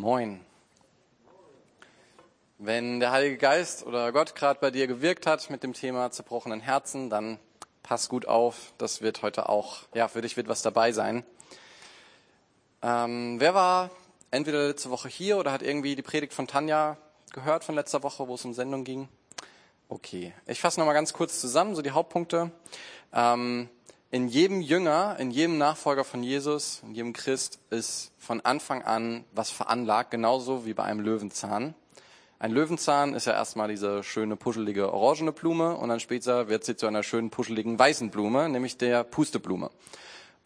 Moin. Wenn der Heilige Geist oder Gott gerade bei dir gewirkt hat mit dem Thema zerbrochenen Herzen, dann pass gut auf. Das wird heute auch, ja, für dich wird was dabei sein. Ähm, wer war entweder letzte Woche hier oder hat irgendwie die Predigt von Tanja gehört von letzter Woche, wo es um Sendung ging? Okay, ich fasse nochmal ganz kurz zusammen, so die Hauptpunkte. Ähm, in jedem Jünger, in jedem Nachfolger von Jesus, in jedem Christ ist von Anfang an was veranlagt, genauso wie bei einem Löwenzahn. Ein Löwenzahn ist ja erstmal diese schöne, puschelige, orangene Blume und dann später wird sie zu einer schönen, puscheligen, weißen Blume, nämlich der Pusteblume.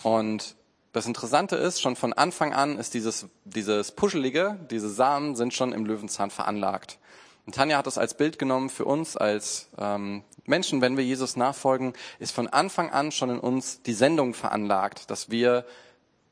Und das Interessante ist, schon von Anfang an ist dieses, dieses Puschelige, diese Samen sind schon im Löwenzahn veranlagt. Und Tanja hat das als Bild genommen für uns als ähm, Menschen, wenn wir Jesus nachfolgen, ist von Anfang an schon in uns die Sendung veranlagt, dass wir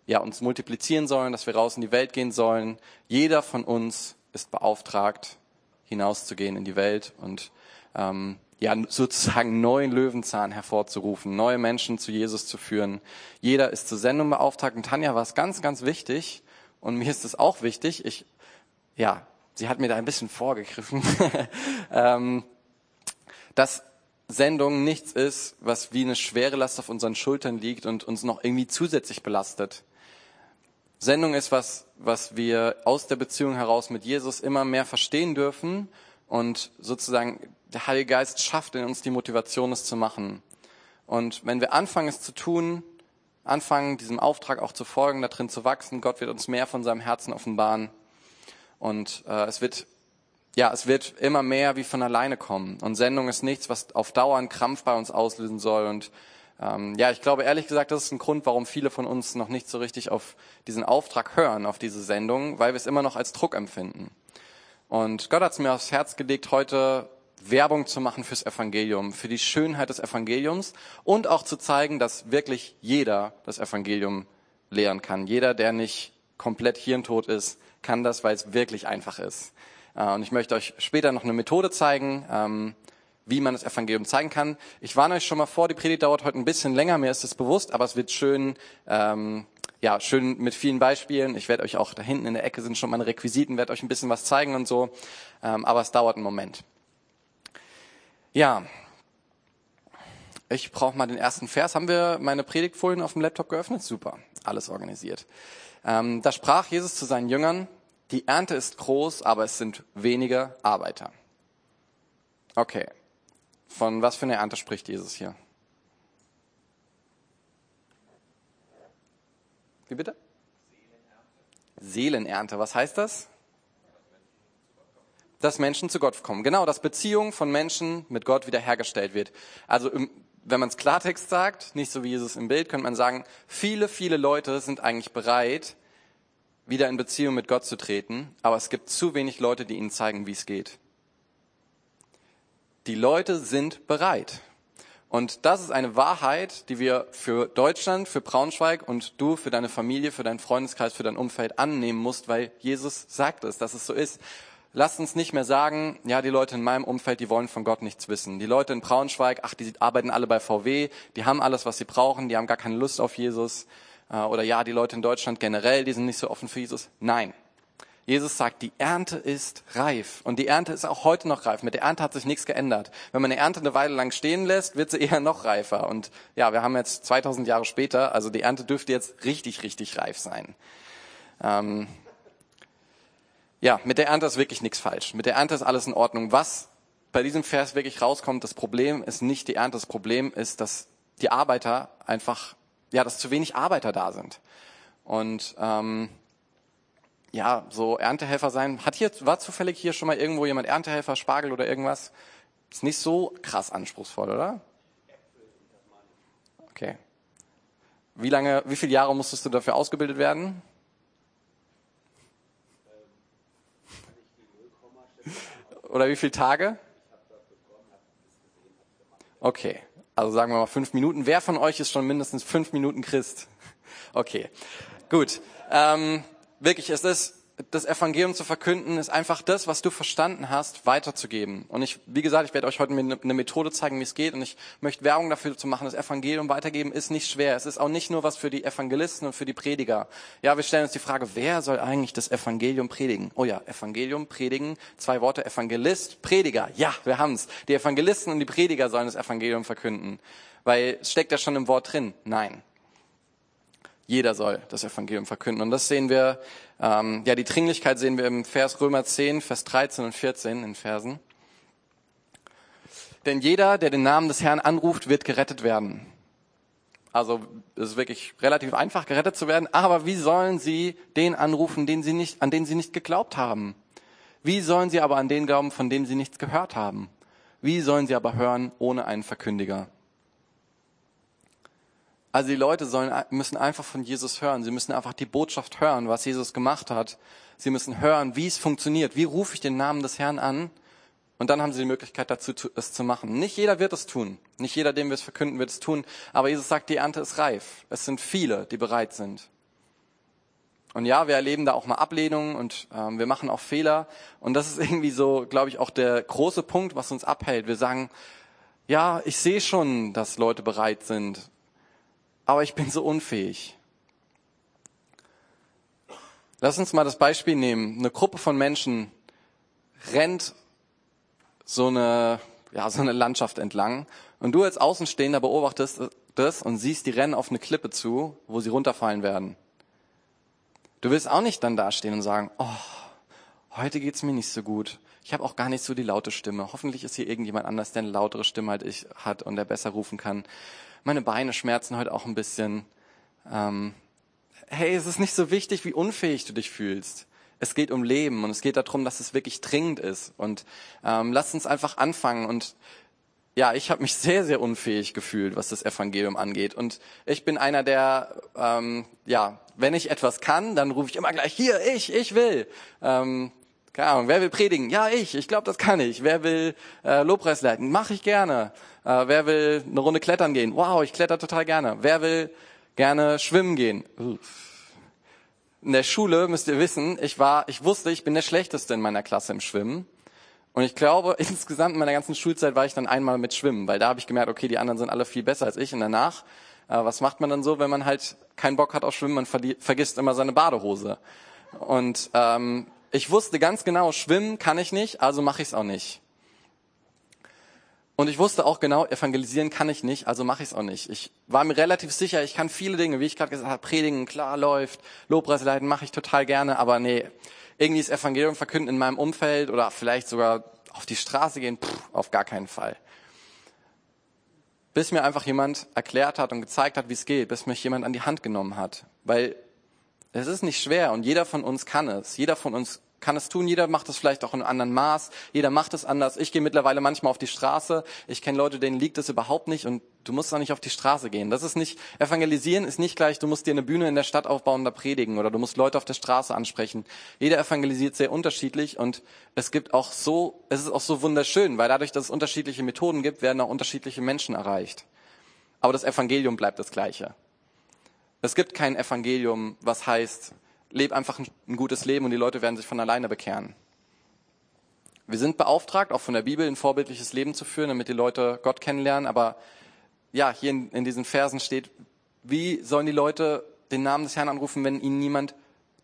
ja uns multiplizieren sollen, dass wir raus in die Welt gehen sollen. Jeder von uns ist beauftragt, hinauszugehen in die Welt und ähm, ja sozusagen neuen Löwenzahn hervorzurufen, neue Menschen zu Jesus zu führen. Jeder ist zur Sendung beauftragt. Und Tanja war es ganz, ganz wichtig und mir ist es auch wichtig. Ich ja sie hat mir da ein bisschen vorgegriffen, ähm, dass Sendung nichts ist, was wie eine schwere Last auf unseren Schultern liegt und uns noch irgendwie zusätzlich belastet. Sendung ist was, was wir aus der Beziehung heraus mit Jesus immer mehr verstehen dürfen und sozusagen der Heilige Geist schafft in uns die Motivation, es zu machen. Und wenn wir anfangen, es zu tun, anfangen, diesem Auftrag auch zu folgen, da drin zu wachsen, Gott wird uns mehr von seinem Herzen offenbaren, und äh, es wird ja, es wird immer mehr wie von alleine kommen. Und Sendung ist nichts, was auf Dauer einen Krampf bei uns auslösen soll. Und ähm, ja, ich glaube ehrlich gesagt, das ist ein Grund, warum viele von uns noch nicht so richtig auf diesen Auftrag hören, auf diese Sendung, weil wir es immer noch als Druck empfinden. Und Gott hat es mir aufs Herz gelegt, heute Werbung zu machen fürs Evangelium, für die Schönheit des Evangeliums und auch zu zeigen, dass wirklich jeder das Evangelium lehren kann. Jeder, der nicht komplett hirntot ist, kann das, weil es wirklich einfach ist. Äh, und ich möchte euch später noch eine Methode zeigen, ähm, wie man das Evangelium zeigen kann. Ich warne euch schon mal vor, die Predigt dauert heute ein bisschen länger, mir ist es bewusst, aber es wird schön, ähm, ja, schön mit vielen Beispielen. Ich werde euch auch da hinten in der Ecke sind schon meine Requisiten, werde euch ein bisschen was zeigen und so, ähm, aber es dauert einen Moment. Ja, ich brauche mal den ersten Vers. Haben wir meine Predigtfolien auf dem Laptop geöffnet? Super, alles organisiert. Ähm, da sprach Jesus zu seinen Jüngern, die Ernte ist groß, aber es sind wenige Arbeiter. Okay. Von was für einer Ernte spricht Jesus hier? Wie bitte? Seelenernte. Was heißt das? Dass Menschen zu Gott kommen. Genau, dass Beziehung von Menschen mit Gott wiederhergestellt wird. Also wenn man es Klartext sagt, nicht so wie Jesus im Bild, könnte man sagen, viele, viele Leute sind eigentlich bereit, wieder in Beziehung mit Gott zu treten, aber es gibt zu wenig Leute, die ihnen zeigen, wie es geht. Die Leute sind bereit. Und das ist eine Wahrheit, die wir für Deutschland, für Braunschweig und du für deine Familie, für deinen Freundeskreis, für dein Umfeld annehmen musst, weil Jesus sagt es, dass es so ist. Lasst uns nicht mehr sagen, ja, die Leute in meinem Umfeld, die wollen von Gott nichts wissen. Die Leute in Braunschweig, ach, die arbeiten alle bei VW, die haben alles, was sie brauchen, die haben gar keine Lust auf Jesus. Äh, oder ja, die Leute in Deutschland generell, die sind nicht so offen für Jesus. Nein. Jesus sagt, die Ernte ist reif. Und die Ernte ist auch heute noch reif. Mit der Ernte hat sich nichts geändert. Wenn man eine Ernte eine Weile lang stehen lässt, wird sie eher noch reifer. Und ja, wir haben jetzt 2000 Jahre später, also die Ernte dürfte jetzt richtig, richtig reif sein. Ähm, ja, mit der Ernte ist wirklich nichts falsch. Mit der Ernte ist alles in Ordnung. Was bei diesem Vers wirklich rauskommt, das Problem ist nicht die Ernte, das Problem ist, dass die Arbeiter einfach, ja, dass zu wenig Arbeiter da sind. Und ähm, ja, so Erntehelfer sein. Hat hier, war zufällig hier schon mal irgendwo jemand Erntehelfer, Spargel oder irgendwas? Ist nicht so krass anspruchsvoll, oder? Okay. Wie lange, wie viele Jahre musstest du dafür ausgebildet werden? Oder wie viele Tage? Okay, also sagen wir mal fünf Minuten. Wer von euch ist schon mindestens fünf Minuten Christ? Okay, gut. Ähm, wirklich, es ist das Evangelium zu verkünden, ist einfach das, was du verstanden hast, weiterzugeben. Und ich, wie gesagt, ich werde euch heute eine Methode zeigen, wie es geht. Und ich möchte Werbung dafür zu machen. Das Evangelium weitergeben ist nicht schwer. Es ist auch nicht nur was für die Evangelisten und für die Prediger. Ja, wir stellen uns die Frage, wer soll eigentlich das Evangelium predigen? Oh ja, Evangelium, predigen, zwei Worte, Evangelist, Prediger. Ja, wir haben's. Die Evangelisten und die Prediger sollen das Evangelium verkünden. Weil steckt ja schon im Wort drin. Nein. Jeder soll das Evangelium verkünden. Und das sehen wir, ähm, ja, die Dringlichkeit sehen wir im Vers Römer 10, Vers 13 und 14 in Versen. Denn jeder, der den Namen des Herrn anruft, wird gerettet werden. Also es ist wirklich relativ einfach, gerettet zu werden. Aber wie sollen sie den anrufen, den sie nicht, an den sie nicht geglaubt haben? Wie sollen sie aber an den glauben, von dem sie nichts gehört haben? Wie sollen sie aber hören ohne einen Verkündiger? Also die Leute sollen, müssen einfach von Jesus hören. Sie müssen einfach die Botschaft hören, was Jesus gemacht hat. Sie müssen hören, wie es funktioniert. Wie rufe ich den Namen des Herrn an? Und dann haben sie die Möglichkeit dazu, es zu machen. Nicht jeder wird es tun. Nicht jeder, dem wir es verkünden, wird es tun. Aber Jesus sagt, die Ernte ist reif. Es sind viele, die bereit sind. Und ja, wir erleben da auch mal Ablehnungen und ähm, wir machen auch Fehler. Und das ist irgendwie so, glaube ich, auch der große Punkt, was uns abhält. Wir sagen, ja, ich sehe schon, dass Leute bereit sind aber ich bin so unfähig. Lass uns mal das Beispiel nehmen. Eine Gruppe von Menschen rennt so eine, ja, so eine Landschaft entlang und du als Außenstehender beobachtest das und siehst, die rennen auf eine Klippe zu, wo sie runterfallen werden. Du willst auch nicht dann dastehen und sagen, oh, heute geht's mir nicht so gut. Ich habe auch gar nicht so die laute Stimme. Hoffentlich ist hier irgendjemand anders, der eine lautere Stimme als ich hat und der besser rufen kann meine Beine schmerzen heute auch ein bisschen. Ähm, hey, es ist nicht so wichtig, wie unfähig du dich fühlst. Es geht um Leben und es geht darum, dass es wirklich dringend ist. Und ähm, lass uns einfach anfangen. Und ja, ich habe mich sehr, sehr unfähig gefühlt, was das Evangelium angeht. Und ich bin einer, der, ähm, ja, wenn ich etwas kann, dann rufe ich immer gleich, hier, ich, ich will. Ähm, keine Ahnung, wer will predigen? Ja, ich, ich glaube, das kann ich. Wer will äh, Lobpreis leiten? Mache ich gerne. Äh, wer will eine Runde klettern gehen? Wow, ich kletter total gerne. Wer will gerne schwimmen gehen? In der Schule müsst ihr wissen, ich war, ich wusste, ich bin der Schlechteste in meiner Klasse im Schwimmen. Und ich glaube, insgesamt in meiner ganzen Schulzeit war ich dann einmal mit Schwimmen, weil da habe ich gemerkt, okay, die anderen sind alle viel besser als ich. Und danach, äh, was macht man dann so, wenn man halt keinen Bock hat auf Schwimmen? Man vergisst immer seine Badehose. Und ähm, ich wusste ganz genau, schwimmen kann ich nicht, also mache ich es auch nicht. Und ich wusste auch genau, evangelisieren kann ich nicht, also mache ich es auch nicht. Ich war mir relativ sicher, ich kann viele Dinge, wie ich gerade gesagt habe, predigen, klar läuft, Lobpreis leiten mache ich total gerne, aber nee, irgendwie das Evangelium verkünden in meinem Umfeld oder vielleicht sogar auf die Straße gehen, pff, auf gar keinen Fall. Bis mir einfach jemand erklärt hat und gezeigt hat, wie es geht, bis mich jemand an die Hand genommen hat. Weil es ist nicht schwer und jeder von uns kann es. Jeder von uns kann es tun. Jeder macht es vielleicht auch in einem anderen Maß. Jeder macht es anders. Ich gehe mittlerweile manchmal auf die Straße. Ich kenne Leute, denen liegt es überhaupt nicht und du musst auch nicht auf die Straße gehen. Das ist nicht, evangelisieren ist nicht gleich, du musst dir eine Bühne in der Stadt aufbauen und da predigen oder du musst Leute auf der Straße ansprechen. Jeder evangelisiert sehr unterschiedlich und es gibt auch so, es ist auch so wunderschön, weil dadurch, dass es unterschiedliche Methoden gibt, werden auch unterschiedliche Menschen erreicht. Aber das Evangelium bleibt das gleiche. Es gibt kein Evangelium, was heißt, leb einfach ein gutes Leben und die Leute werden sich von alleine bekehren. Wir sind beauftragt, auch von der Bibel ein vorbildliches Leben zu führen, damit die Leute Gott kennenlernen. Aber ja, hier in, in diesen Versen steht, wie sollen die Leute den Namen des Herrn anrufen, wenn ihnen niemand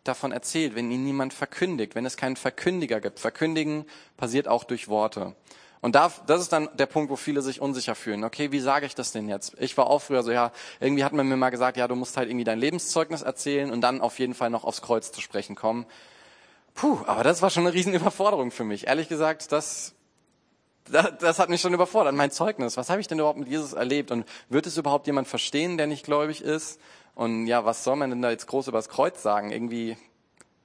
davon erzählt, wenn ihnen niemand verkündigt, wenn es keinen Verkündiger gibt. Verkündigen passiert auch durch Worte. Und da, das ist dann der Punkt, wo viele sich unsicher fühlen. Okay, wie sage ich das denn jetzt? Ich war auch früher so, ja, irgendwie hat man mir mal gesagt, ja, du musst halt irgendwie dein Lebenszeugnis erzählen und dann auf jeden Fall noch aufs Kreuz zu sprechen kommen. Puh, aber das war schon eine riesen Überforderung für mich. Ehrlich gesagt, das, das, das hat mich schon überfordert. Mein Zeugnis, was habe ich denn überhaupt mit Jesus erlebt? Und wird es überhaupt jemand verstehen, der nicht gläubig ist? Und ja, was soll man denn da jetzt groß übers Kreuz sagen? Irgendwie,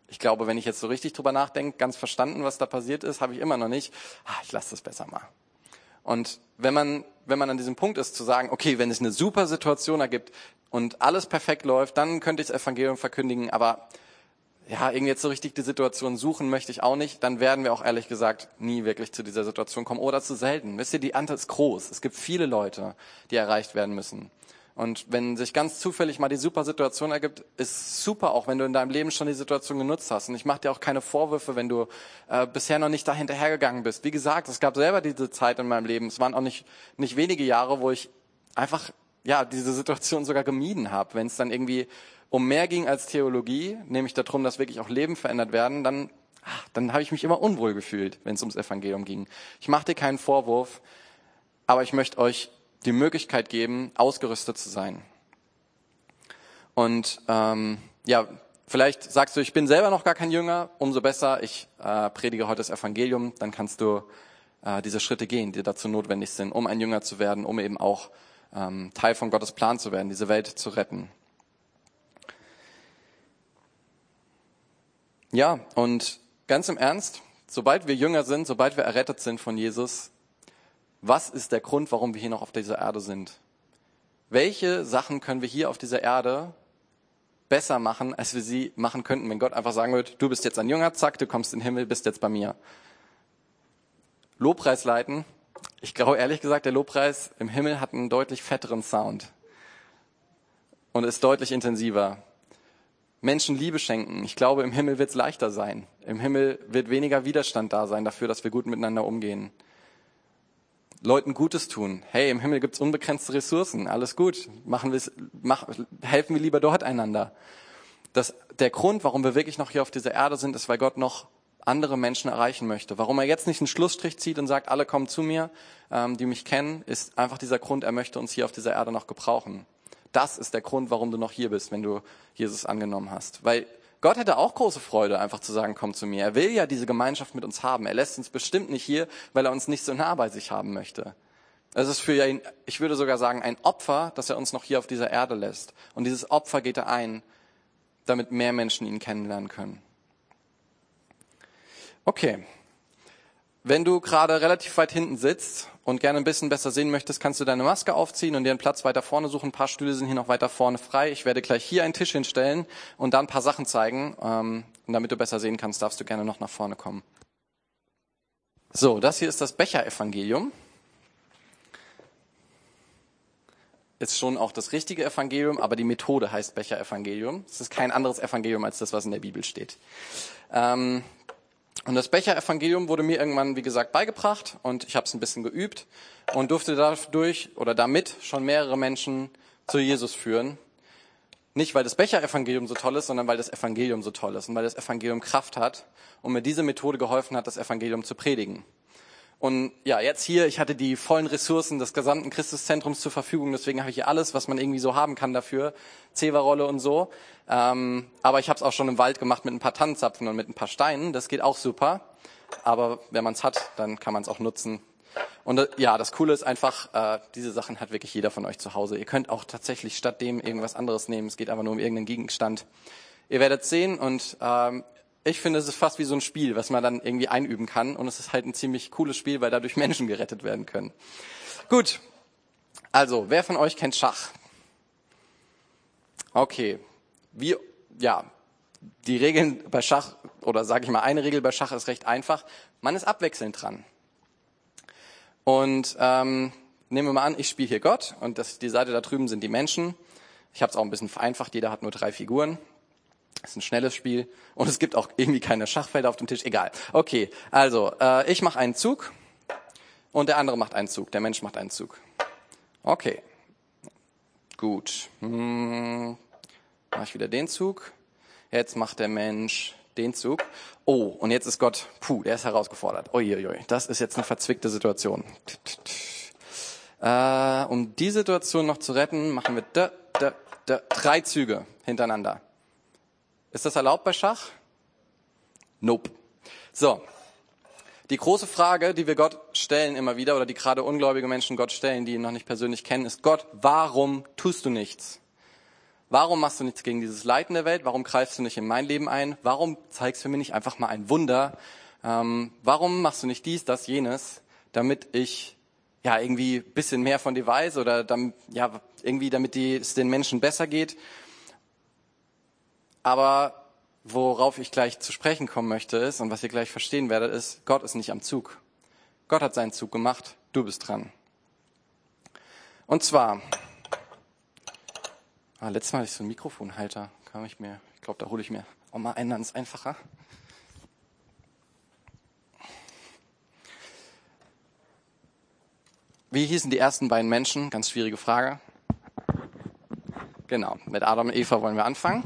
ich glaube, wenn ich jetzt so richtig drüber nachdenke, ganz verstanden, was da passiert ist, habe ich immer noch nicht. Ah, ich lasse das besser mal. Und wenn man, wenn man an diesem Punkt ist, zu sagen, okay, wenn es eine super Situation ergibt und alles perfekt läuft, dann könnte ich das Evangelium verkündigen, aber ja, irgendwie jetzt so richtig die Situation suchen möchte ich auch nicht, dann werden wir auch ehrlich gesagt nie wirklich zu dieser Situation kommen oder zu selten. Wisst ihr, die Ante ist groß. Es gibt viele Leute, die erreicht werden müssen. Und wenn sich ganz zufällig mal die super Situation ergibt, ist super, auch wenn du in deinem Leben schon die Situation genutzt hast. Und ich mache dir auch keine Vorwürfe, wenn du äh, bisher noch nicht da hinterhergegangen bist. Wie gesagt, es gab selber diese Zeit in meinem Leben. Es waren auch nicht, nicht wenige Jahre, wo ich einfach ja diese Situation sogar gemieden habe. Wenn es dann irgendwie um mehr ging als Theologie, nämlich darum, dass wirklich auch Leben verändert werden, dann, dann habe ich mich immer unwohl gefühlt, wenn es ums Evangelium ging. Ich mache dir keinen Vorwurf, aber ich möchte euch die Möglichkeit geben, ausgerüstet zu sein. Und ähm, ja, vielleicht sagst du, ich bin selber noch gar kein Jünger, umso besser, ich äh, predige heute das Evangelium, dann kannst du äh, diese Schritte gehen, die dazu notwendig sind, um ein Jünger zu werden, um eben auch ähm, Teil von Gottes Plan zu werden, diese Welt zu retten. Ja, und ganz im Ernst, sobald wir Jünger sind, sobald wir errettet sind von Jesus, was ist der Grund, warum wir hier noch auf dieser Erde sind? Welche Sachen können wir hier auf dieser Erde besser machen, als wir sie machen könnten, wenn Gott einfach sagen würde, du bist jetzt ein Jünger, zack, du kommst in den Himmel, bist jetzt bei mir. Lobpreis leiten. Ich glaube ehrlich gesagt, der Lobpreis im Himmel hat einen deutlich fetteren Sound und ist deutlich intensiver. Menschen Liebe schenken. Ich glaube, im Himmel wird es leichter sein. Im Himmel wird weniger Widerstand da sein dafür, dass wir gut miteinander umgehen. Leuten Gutes tun. Hey, im Himmel gibt's unbegrenzte Ressourcen. Alles gut. Machen wir mach, helfen wir lieber dort einander. Das, der Grund, warum wir wirklich noch hier auf dieser Erde sind, ist, weil Gott noch andere Menschen erreichen möchte. Warum er jetzt nicht einen Schlussstrich zieht und sagt, alle kommen zu mir, ähm, die mich kennen, ist einfach dieser Grund, er möchte uns hier auf dieser Erde noch gebrauchen. Das ist der Grund, warum du noch hier bist, wenn du Jesus angenommen hast. Weil Gott hätte auch große Freude, einfach zu sagen, komm zu mir. Er will ja diese Gemeinschaft mit uns haben. Er lässt uns bestimmt nicht hier, weil er uns nicht so nah bei sich haben möchte. Es ist für ihn, ich würde sogar sagen, ein Opfer, dass er uns noch hier auf dieser Erde lässt. Und dieses Opfer geht er ein, damit mehr Menschen ihn kennenlernen können. Okay. Wenn du gerade relativ weit hinten sitzt und gerne ein bisschen besser sehen möchtest, kannst du deine Maske aufziehen und dir einen Platz weiter vorne suchen. Ein paar Stühle sind hier noch weiter vorne frei. Ich werde gleich hier einen Tisch hinstellen und dann ein paar Sachen zeigen. Ähm, und damit du besser sehen kannst, darfst du gerne noch nach vorne kommen. So, das hier ist das Becher-Evangelium. Ist schon auch das richtige Evangelium, aber die Methode heißt Becher-Evangelium. Es ist kein anderes Evangelium als das, was in der Bibel steht. Ähm, und das Becher-Evangelium wurde mir irgendwann, wie gesagt, beigebracht und ich habe es ein bisschen geübt und durfte dadurch oder damit schon mehrere Menschen zu Jesus führen. Nicht, weil das Becher-Evangelium so toll ist, sondern weil das Evangelium so toll ist und weil das Evangelium Kraft hat und mir diese Methode geholfen hat, das Evangelium zu predigen. Und ja, jetzt hier, ich hatte die vollen Ressourcen des gesamten Christuszentrums zur Verfügung, deswegen habe ich hier alles, was man irgendwie so haben kann dafür, Zewa-Rolle und so. Ähm, aber ich habe es auch schon im Wald gemacht mit ein paar Tannenzapfen und mit ein paar Steinen, das geht auch super. Aber wenn man es hat, dann kann man es auch nutzen. Und äh, ja, das Coole ist einfach, äh, diese Sachen hat wirklich jeder von euch zu Hause. Ihr könnt auch tatsächlich statt dem irgendwas anderes nehmen. Es geht einfach nur um irgendeinen Gegenstand. Ihr werdet sehen und ähm, ich finde, es ist fast wie so ein Spiel, was man dann irgendwie einüben kann. Und es ist halt ein ziemlich cooles Spiel, weil dadurch Menschen gerettet werden können. Gut. Also, wer von euch kennt Schach? Okay. Wie, ja, die Regeln bei Schach, oder sage ich mal, eine Regel bei Schach ist recht einfach. Man ist abwechselnd dran. Und ähm, nehmen wir mal an, ich spiele hier Gott und das, die Seite da drüben sind die Menschen. Ich habe es auch ein bisschen vereinfacht, jeder hat nur drei Figuren. Das ist ein schnelles Spiel und es gibt auch irgendwie keine Schachfelder auf dem Tisch. Egal. Okay, also äh, ich mache einen Zug und der andere macht einen Zug. Der Mensch macht einen Zug. Okay, gut. Hm, mache ich wieder den Zug. Jetzt macht der Mensch den Zug. Oh, und jetzt ist Gott, puh, der ist herausgefordert. Uiuiui, das ist jetzt eine verzwickte Situation. Äh, um die Situation noch zu retten, machen wir da, da, da, drei Züge hintereinander. Ist das erlaubt bei Schach? Nope. So. Die große Frage, die wir Gott stellen immer wieder, oder die gerade ungläubige Menschen Gott stellen, die ihn noch nicht persönlich kennen, ist Gott, warum tust du nichts? Warum machst du nichts gegen dieses Leid in der Welt? Warum greifst du nicht in mein Leben ein? Warum zeigst du mir nicht einfach mal ein Wunder? Ähm, warum machst du nicht dies, das, jenes, damit ich ja irgendwie bisschen mehr von dir weiß oder damit, ja irgendwie damit es den Menschen besser geht? Aber worauf ich gleich zu sprechen kommen möchte ist, und was ihr gleich verstehen werdet, ist, Gott ist nicht am Zug. Gott hat seinen Zug gemacht, du bist dran. Und zwar, Ah, letztes Mal hatte ich so einen Mikrofonhalter. Kam ich mir, ich glaube, da hole ich mir auch mal einen, dann ist einfacher. Wie hießen die ersten beiden Menschen? Ganz schwierige Frage. Genau, mit Adam und Eva wollen wir anfangen.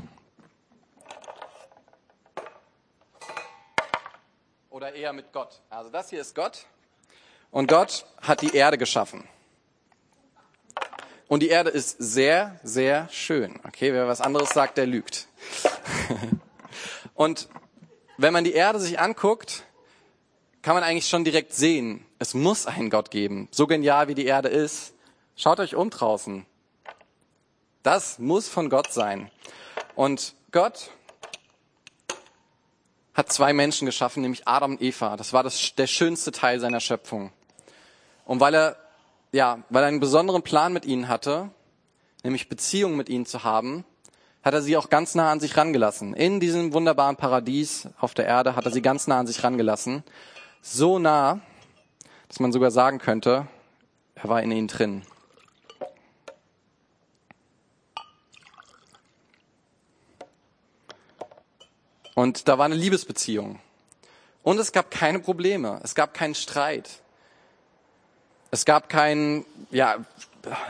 Oder eher mit Gott. Also das hier ist Gott. Und Gott hat die Erde geschaffen. Und die Erde ist sehr, sehr schön. Okay, wer was anderes sagt, der lügt. Und wenn man die Erde sich anguckt, kann man eigentlich schon direkt sehen, es muss einen Gott geben. So genial wie die Erde ist. Schaut euch um draußen. Das muss von Gott sein. Und Gott hat zwei Menschen geschaffen, nämlich Adam und Eva. Das war das, der schönste Teil seiner Schöpfung. Und weil er, ja, weil er einen besonderen Plan mit ihnen hatte, nämlich Beziehung mit ihnen zu haben, hat er sie auch ganz nah an sich rangelassen. In diesem wunderbaren Paradies auf der Erde hat er sie ganz nah an sich rangelassen. So nah, dass man sogar sagen könnte, er war in ihnen drin. Und da war eine Liebesbeziehung. Und es gab keine Probleme. Es gab keinen Streit. Es gab keinen, ja,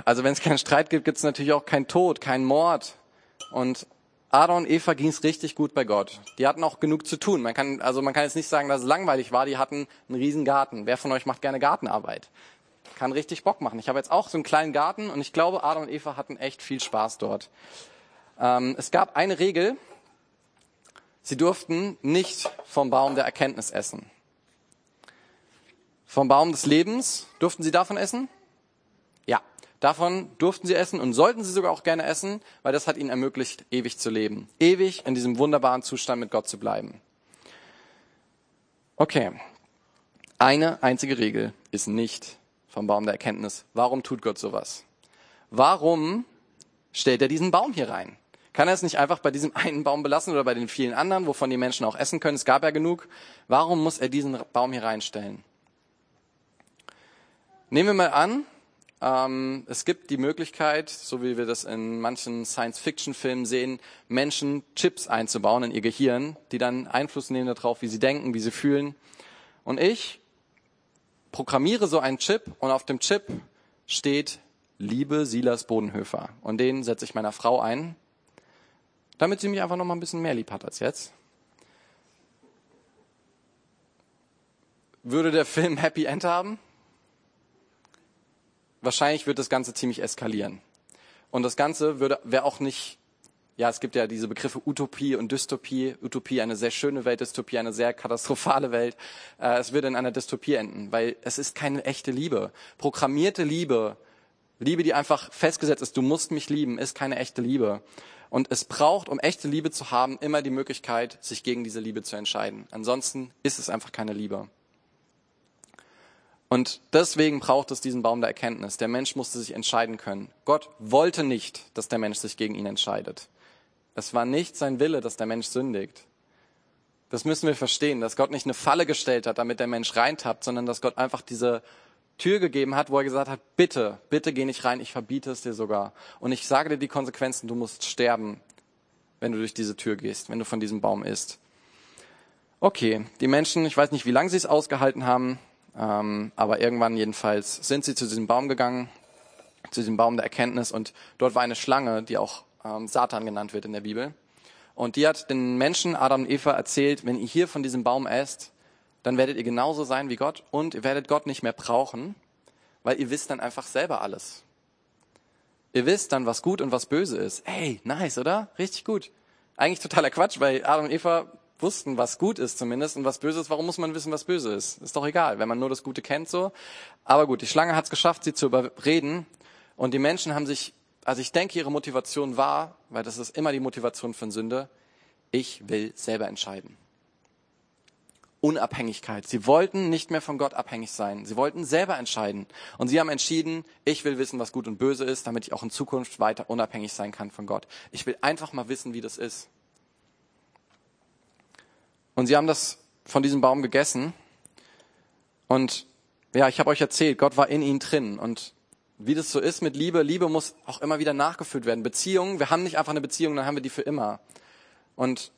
also wenn es keinen Streit gibt, gibt es natürlich auch keinen Tod, keinen Mord. Und Adam und Eva ging es richtig gut bei Gott. Die hatten auch genug zu tun. Man kann, also man kann jetzt nicht sagen, dass es langweilig war. Die hatten einen riesen Garten. Wer von euch macht gerne Gartenarbeit? Kann richtig Bock machen. Ich habe jetzt auch so einen kleinen Garten und ich glaube, Adam und Eva hatten echt viel Spaß dort. Ähm, es gab eine Regel, Sie durften nicht vom Baum der Erkenntnis essen. Vom Baum des Lebens durften sie davon essen? Ja, davon durften sie essen und sollten sie sogar auch gerne essen, weil das hat ihnen ermöglicht, ewig zu leben. Ewig in diesem wunderbaren Zustand mit Gott zu bleiben. Okay. Eine einzige Regel ist nicht vom Baum der Erkenntnis. Warum tut Gott sowas? Warum stellt er diesen Baum hier rein? Kann er es nicht einfach bei diesem einen Baum belassen oder bei den vielen anderen, wovon die Menschen auch essen können? Es gab ja genug. Warum muss er diesen Baum hier reinstellen? Nehmen wir mal an, ähm, es gibt die Möglichkeit, so wie wir das in manchen Science-Fiction-Filmen sehen, Menschen Chips einzubauen in ihr Gehirn, die dann Einfluss nehmen darauf, wie sie denken, wie sie fühlen. Und ich programmiere so einen Chip und auf dem Chip steht Liebe Silas Bodenhöfer. Und den setze ich meiner Frau ein damit sie mich einfach noch mal ein bisschen mehr lieb hat als jetzt. Würde der Film Happy End haben? Wahrscheinlich wird das Ganze ziemlich eskalieren. Und das Ganze würde, wäre auch nicht, ja, es gibt ja diese Begriffe Utopie und Dystopie. Utopie eine sehr schöne Welt, Dystopie eine sehr katastrophale Welt. Äh, es würde in einer Dystopie enden, weil es ist keine echte Liebe. Programmierte Liebe, Liebe, die einfach festgesetzt ist, du musst mich lieben, ist keine echte Liebe. Und es braucht, um echte Liebe zu haben, immer die Möglichkeit, sich gegen diese Liebe zu entscheiden. Ansonsten ist es einfach keine Liebe. Und deswegen braucht es diesen Baum der Erkenntnis. Der Mensch musste sich entscheiden können. Gott wollte nicht, dass der Mensch sich gegen ihn entscheidet. Es war nicht sein Wille, dass der Mensch sündigt. Das müssen wir verstehen, dass Gott nicht eine Falle gestellt hat, damit der Mensch reintappt, sondern dass Gott einfach diese Tür gegeben hat, wo er gesagt hat, bitte, bitte geh nicht rein, ich verbiete es dir sogar. Und ich sage dir die Konsequenzen, du musst sterben, wenn du durch diese Tür gehst, wenn du von diesem Baum isst. Okay, die Menschen, ich weiß nicht, wie lange sie es ausgehalten haben, ähm, aber irgendwann jedenfalls sind sie zu diesem Baum gegangen, zu diesem Baum der Erkenntnis und dort war eine Schlange, die auch ähm, Satan genannt wird in der Bibel. Und die hat den Menschen, Adam und Eva, erzählt, wenn ihr hier von diesem Baum esst, dann werdet ihr genauso sein wie Gott und ihr werdet Gott nicht mehr brauchen, weil ihr wisst dann einfach selber alles. Ihr wisst dann, was gut und was böse ist. Hey, nice, oder? Richtig gut. Eigentlich totaler Quatsch, weil Adam und Eva wussten, was gut ist zumindest und was böse ist. Warum muss man wissen, was böse ist? Ist doch egal, wenn man nur das Gute kennt so. Aber gut, die Schlange hat es geschafft, sie zu überreden und die Menschen haben sich, also ich denke, ihre Motivation war, weil das ist immer die Motivation von Sünde, ich will selber entscheiden. Unabhängigkeit. Sie wollten nicht mehr von Gott abhängig sein. Sie wollten selber entscheiden. Und sie haben entschieden, ich will wissen, was gut und böse ist, damit ich auch in Zukunft weiter unabhängig sein kann von Gott. Ich will einfach mal wissen, wie das ist. Und sie haben das von diesem Baum gegessen. Und ja, ich habe euch erzählt, Gott war in ihnen drin. Und wie das so ist mit Liebe, Liebe muss auch immer wieder nachgefüllt werden. Beziehungen, wir haben nicht einfach eine Beziehung, dann haben wir die für immer. Und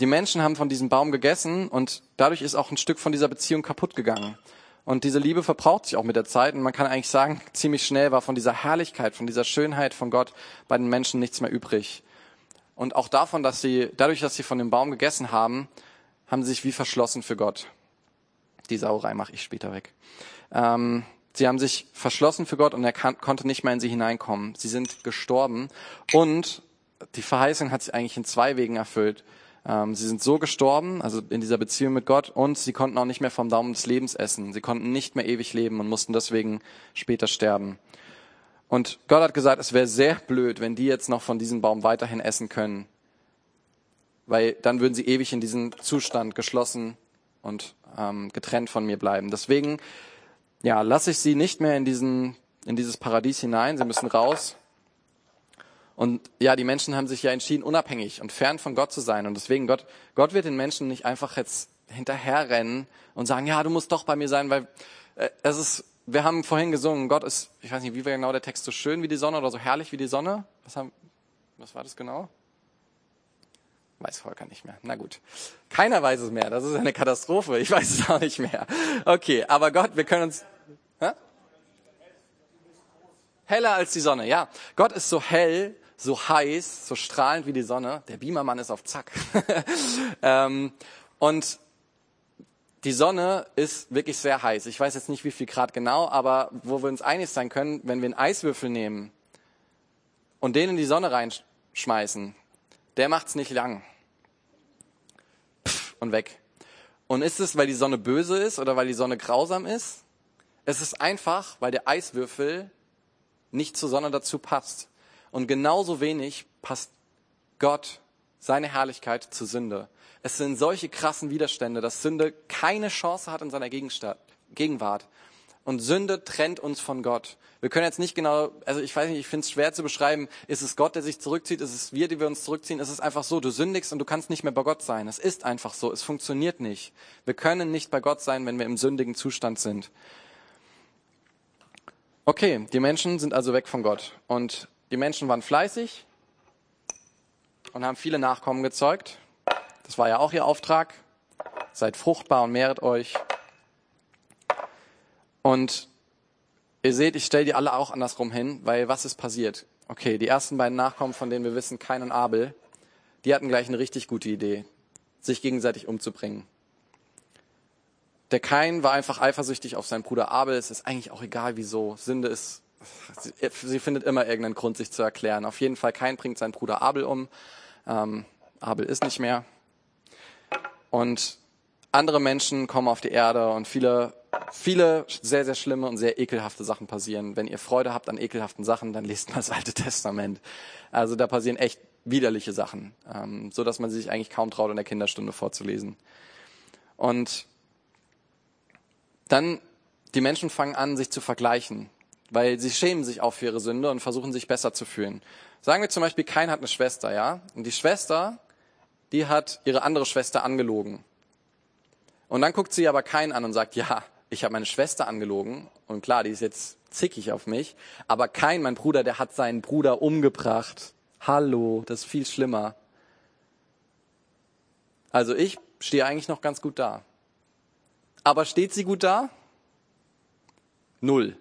die Menschen haben von diesem Baum gegessen und dadurch ist auch ein Stück von dieser Beziehung kaputt gegangen. Und diese Liebe verbraucht sich auch mit der Zeit und man kann eigentlich sagen, ziemlich schnell war von dieser Herrlichkeit, von dieser Schönheit von Gott bei den Menschen nichts mehr übrig. Und auch davon, dass sie, dadurch, dass sie von dem Baum gegessen haben, haben sie sich wie verschlossen für Gott. Die Sauerei mache ich später weg. Ähm, sie haben sich verschlossen für Gott und er kann, konnte nicht mehr in sie hineinkommen. Sie sind gestorben und die Verheißung hat sich eigentlich in zwei Wegen erfüllt. Ähm, sie sind so gestorben, also in dieser Beziehung mit Gott, und sie konnten auch nicht mehr vom Daumen des Lebens essen. Sie konnten nicht mehr ewig leben und mussten deswegen später sterben. Und Gott hat gesagt, es wäre sehr blöd, wenn die jetzt noch von diesem Baum weiterhin essen können, weil dann würden sie ewig in diesem Zustand geschlossen und ähm, getrennt von mir bleiben. Deswegen, ja, lasse ich sie nicht mehr in diesen in dieses Paradies hinein. Sie müssen raus. Und ja, die Menschen haben sich ja entschieden, unabhängig und fern von Gott zu sein. Und deswegen, Gott, Gott wird den Menschen nicht einfach jetzt hinterherrennen und sagen, ja, du musst doch bei mir sein, weil äh, es ist, wir haben vorhin gesungen, Gott ist, ich weiß nicht, wie war genau der Text, so schön wie die Sonne oder so herrlich wie die Sonne. Was, haben, was war das genau? Weiß Volker nicht mehr. Na gut. Keiner weiß es mehr. Das ist eine Katastrophe. Ich weiß es auch nicht mehr. Okay, aber Gott, wir können uns. Hä? Heller als die Sonne, ja. Gott ist so hell, so heiß, so strahlend wie die Sonne. Der Beamermann ist auf Zack. ähm, und die Sonne ist wirklich sehr heiß. Ich weiß jetzt nicht, wie viel Grad genau, aber wo wir uns einig sein können, wenn wir einen Eiswürfel nehmen und den in die Sonne reinschmeißen, der macht's nicht lang. Pff, und weg. Und ist es, weil die Sonne böse ist oder weil die Sonne grausam ist? Es ist einfach, weil der Eiswürfel nicht zur Sonne dazu passt. Und genauso wenig passt Gott, seine Herrlichkeit zur Sünde. Es sind solche krassen Widerstände, dass Sünde keine Chance hat in seiner Gegenwart. Und Sünde trennt uns von Gott. Wir können jetzt nicht genau, also ich weiß nicht, ich finde es schwer zu beschreiben, ist es Gott, der sich zurückzieht, ist es wir, die wir uns zurückziehen, ist es einfach so, du sündigst und du kannst nicht mehr bei Gott sein. Es ist einfach so, es funktioniert nicht. Wir können nicht bei Gott sein, wenn wir im sündigen Zustand sind. Okay, die Menschen sind also weg von Gott. Und die Menschen waren fleißig und haben viele Nachkommen gezeugt. Das war ja auch ihr Auftrag. Seid fruchtbar und mehret euch. Und ihr seht, ich stelle die alle auch andersrum hin, weil was ist passiert? Okay, die ersten beiden Nachkommen, von denen wir wissen, Kain und Abel, die hatten gleich eine richtig gute Idee, sich gegenseitig umzubringen. Der Kain war einfach eifersüchtig auf seinen Bruder Abel. Es ist eigentlich auch egal, wieso. Sünde ist Sie, sie, findet immer irgendeinen Grund, sich zu erklären. Auf jeden Fall, kein bringt seinen Bruder Abel um. Ähm, Abel ist nicht mehr. Und andere Menschen kommen auf die Erde und viele, viele sehr, sehr schlimme und sehr ekelhafte Sachen passieren. Wenn ihr Freude habt an ekelhaften Sachen, dann lest mal das Alte Testament. Also da passieren echt widerliche Sachen, ähm, so dass man sich eigentlich kaum traut, in der Kinderstunde vorzulesen. Und dann die Menschen fangen an, sich zu vergleichen weil sie schämen sich auch für ihre Sünde und versuchen sich besser zu fühlen. Sagen wir zum Beispiel, kein hat eine Schwester, ja? Und die Schwester, die hat ihre andere Schwester angelogen. Und dann guckt sie aber keinen an und sagt, ja, ich habe meine Schwester angelogen. Und klar, die ist jetzt zickig auf mich. Aber kein, mein Bruder, der hat seinen Bruder umgebracht. Hallo, das ist viel schlimmer. Also ich stehe eigentlich noch ganz gut da. Aber steht sie gut da? Null.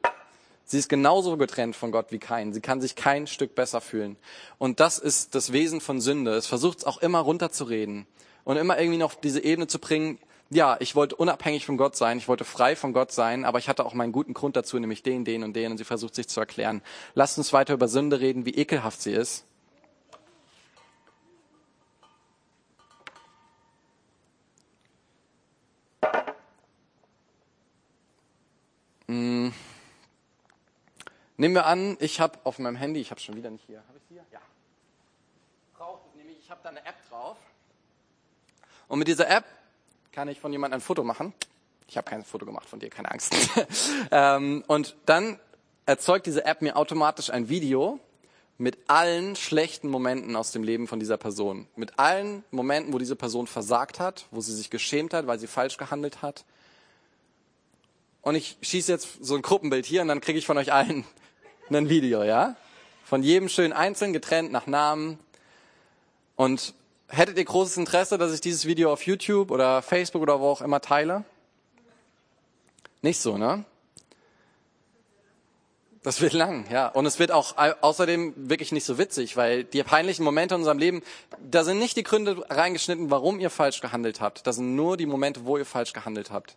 Sie ist genauso getrennt von Gott wie kein. Sie kann sich kein Stück besser fühlen. Und das ist das Wesen von Sünde. Es versucht es auch immer runterzureden und immer irgendwie noch diese Ebene zu bringen. Ja, ich wollte unabhängig von Gott sein, ich wollte frei von Gott sein, aber ich hatte auch meinen guten Grund dazu, nämlich den, den und den. Und sie versucht sich zu erklären. Lasst uns weiter über Sünde reden, wie ekelhaft sie ist. Nehmen wir an, ich habe auf meinem Handy, ich habe schon wieder nicht hier, habe ich hier? Ja. Brauch, nämlich, ich habe da eine App drauf. Und mit dieser App kann ich von jemandem ein Foto machen. Ich habe kein Foto gemacht von dir, keine Angst. ähm, und dann erzeugt diese App mir automatisch ein Video mit allen schlechten Momenten aus dem Leben von dieser Person. Mit allen Momenten, wo diese Person versagt hat, wo sie sich geschämt hat, weil sie falsch gehandelt hat. Und ich schieße jetzt so ein Gruppenbild hier und dann kriege ich von euch allen ein Video, ja? Von jedem schön einzeln getrennt nach Namen. Und hättet ihr großes Interesse, dass ich dieses Video auf YouTube oder Facebook oder wo auch immer teile? Nicht so, ne? Das wird lang, ja. Und es wird auch außerdem wirklich nicht so witzig, weil die peinlichen Momente in unserem Leben, da sind nicht die Gründe reingeschnitten, warum ihr falsch gehandelt habt. Das sind nur die Momente, wo ihr falsch gehandelt habt.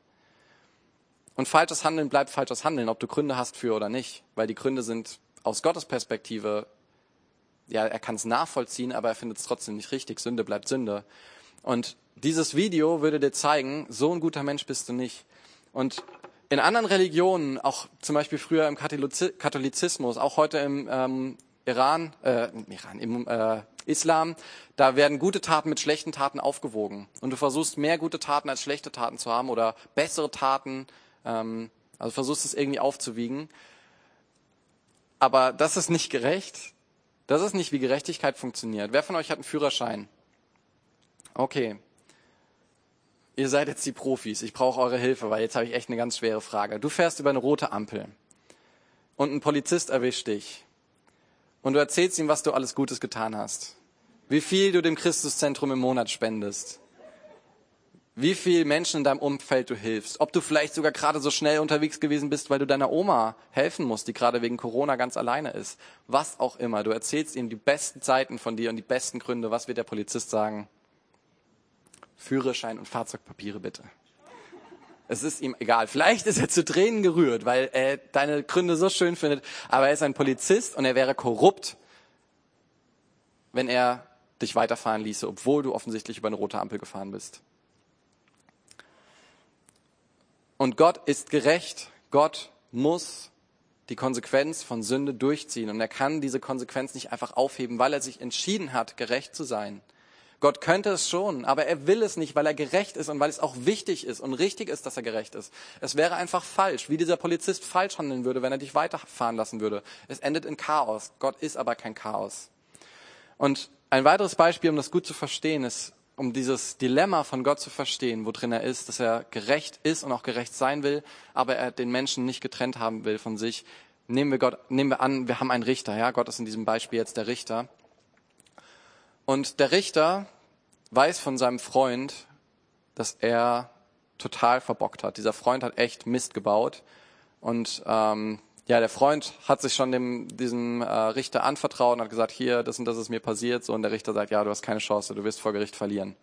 Und falsches Handeln bleibt falsches Handeln, ob du Gründe hast für oder nicht. Weil die Gründe sind aus Gottes Perspektive, ja, er kann es nachvollziehen, aber er findet es trotzdem nicht richtig. Sünde bleibt Sünde. Und dieses Video würde dir zeigen, so ein guter Mensch bist du nicht. Und in anderen Religionen, auch zum Beispiel früher im Katholizismus, auch heute im ähm, Iran, äh, Iran, im äh, Islam, da werden gute Taten mit schlechten Taten aufgewogen. Und du versuchst mehr gute Taten als schlechte Taten zu haben oder bessere Taten, ähm, also versuchst es irgendwie aufzuwiegen. Aber das ist nicht gerecht. Das ist nicht, wie Gerechtigkeit funktioniert. Wer von euch hat einen Führerschein? Okay, ihr seid jetzt die Profis, ich brauche eure Hilfe, weil jetzt habe ich echt eine ganz schwere Frage. Du fährst über eine rote Ampel und ein Polizist erwischt dich und du erzählst ihm, was du alles Gutes getan hast. Wie viel du dem Christuszentrum im Monat spendest. Wie viel Menschen in deinem Umfeld du hilfst. Ob du vielleicht sogar gerade so schnell unterwegs gewesen bist, weil du deiner Oma helfen musst, die gerade wegen Corona ganz alleine ist. Was auch immer. Du erzählst ihm die besten Zeiten von dir und die besten Gründe. Was wird der Polizist sagen? Führerschein und Fahrzeugpapiere bitte. Es ist ihm egal. Vielleicht ist er zu Tränen gerührt, weil er deine Gründe so schön findet, aber er ist ein Polizist und er wäre korrupt, wenn er dich weiterfahren ließe, obwohl du offensichtlich über eine rote Ampel gefahren bist. Und Gott ist gerecht. Gott muss die Konsequenz von Sünde durchziehen. Und er kann diese Konsequenz nicht einfach aufheben, weil er sich entschieden hat, gerecht zu sein. Gott könnte es schon, aber er will es nicht, weil er gerecht ist und weil es auch wichtig ist und richtig ist, dass er gerecht ist. Es wäre einfach falsch, wie dieser Polizist falsch handeln würde, wenn er dich weiterfahren lassen würde. Es endet in Chaos. Gott ist aber kein Chaos. Und ein weiteres Beispiel, um das gut zu verstehen, ist, um dieses Dilemma von Gott zu verstehen, wo drin er ist, dass er gerecht ist und auch gerecht sein will, aber er den Menschen nicht getrennt haben will von sich. Nehmen wir Gott, nehmen wir an, wir haben einen Richter, ja, Gott ist in diesem Beispiel jetzt der Richter. Und der Richter weiß von seinem Freund, dass er total verbockt hat. Dieser Freund hat echt Mist gebaut. Und ähm, ja, der Freund hat sich schon dem, diesem äh, Richter anvertraut und hat gesagt, hier, das und das ist mir passiert. So, und der Richter sagt, ja, du hast keine Chance, du wirst vor Gericht verlieren.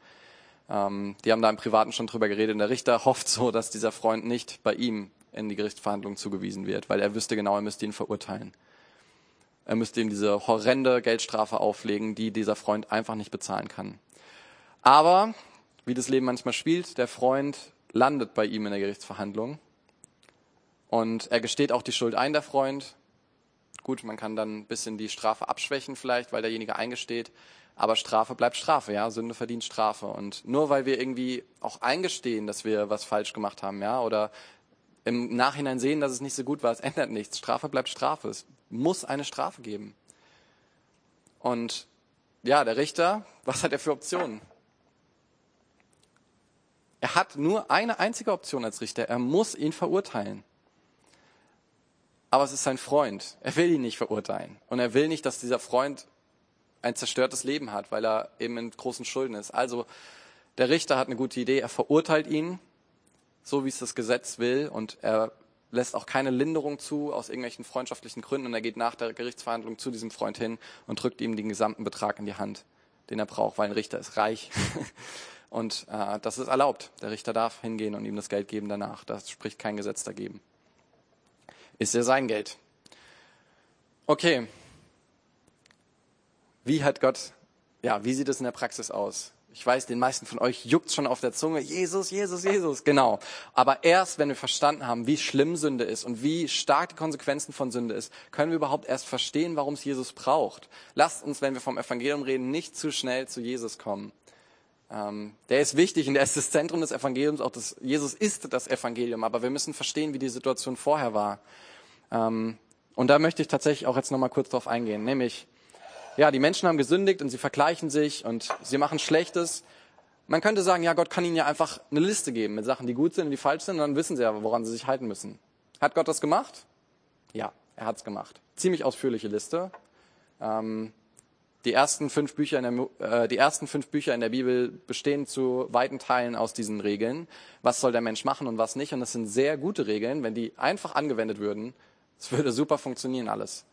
Ähm, die haben da im Privaten schon drüber geredet. Und der Richter hofft so, dass dieser Freund nicht bei ihm in die Gerichtsverhandlung zugewiesen wird, weil er wüsste genau, er müsste ihn verurteilen. Er müsste ihm diese horrende Geldstrafe auflegen, die dieser Freund einfach nicht bezahlen kann. Aber, wie das Leben manchmal spielt, der Freund landet bei ihm in der Gerichtsverhandlung. Und er gesteht auch die Schuld ein, der Freund. Gut, man kann dann ein bisschen die Strafe abschwächen vielleicht, weil derjenige eingesteht. Aber Strafe bleibt Strafe, ja. Sünde verdient Strafe. Und nur weil wir irgendwie auch eingestehen, dass wir was falsch gemacht haben, ja, oder im Nachhinein sehen, dass es nicht so gut war, es ändert nichts. Strafe bleibt Strafe. Es muss eine Strafe geben. Und ja, der Richter, was hat er für Optionen? Er hat nur eine einzige Option als Richter. Er muss ihn verurteilen. Aber es ist sein Freund. Er will ihn nicht verurteilen. Und er will nicht, dass dieser Freund ein zerstörtes Leben hat, weil er eben in großen Schulden ist. Also der Richter hat eine gute Idee. Er verurteilt ihn, so wie es das Gesetz will. Und er lässt auch keine Linderung zu aus irgendwelchen freundschaftlichen Gründen und er geht nach der Gerichtsverhandlung zu diesem Freund hin und drückt ihm den gesamten Betrag in die Hand, den er braucht, weil ein Richter ist reich. Und äh, das ist erlaubt. Der Richter darf hingehen und ihm das Geld geben danach. Da spricht kein Gesetz dagegen. Ist ja sein Geld. Okay. Wie hat Gott, ja, wie sieht es in der Praxis aus? Ich weiß, den meisten von euch juckt schon auf der Zunge, Jesus, Jesus, Jesus, genau. Aber erst, wenn wir verstanden haben, wie schlimm Sünde ist und wie stark die Konsequenzen von Sünde ist, können wir überhaupt erst verstehen, warum es Jesus braucht. Lasst uns, wenn wir vom Evangelium reden, nicht zu schnell zu Jesus kommen. Ähm, der ist wichtig und der ist das Zentrum des Evangeliums, auch das, Jesus ist das Evangelium, aber wir müssen verstehen, wie die Situation vorher war. Ähm, und da möchte ich tatsächlich auch jetzt nochmal kurz drauf eingehen, nämlich, ja, die Menschen haben gesündigt und sie vergleichen sich und sie machen Schlechtes. Man könnte sagen, ja, Gott kann ihnen ja einfach eine Liste geben mit Sachen, die gut sind und die falsch sind, und dann wissen sie ja, woran sie sich halten müssen. Hat Gott das gemacht? Ja, er hat's gemacht. Ziemlich ausführliche Liste. Ähm, die ersten fünf Bücher in der, äh, die ersten fünf Bücher in der Bibel bestehen zu weiten Teilen aus diesen Regeln. Was soll der Mensch machen und was nicht? Und das sind sehr gute Regeln. Wenn die einfach angewendet würden, es würde super funktionieren alles.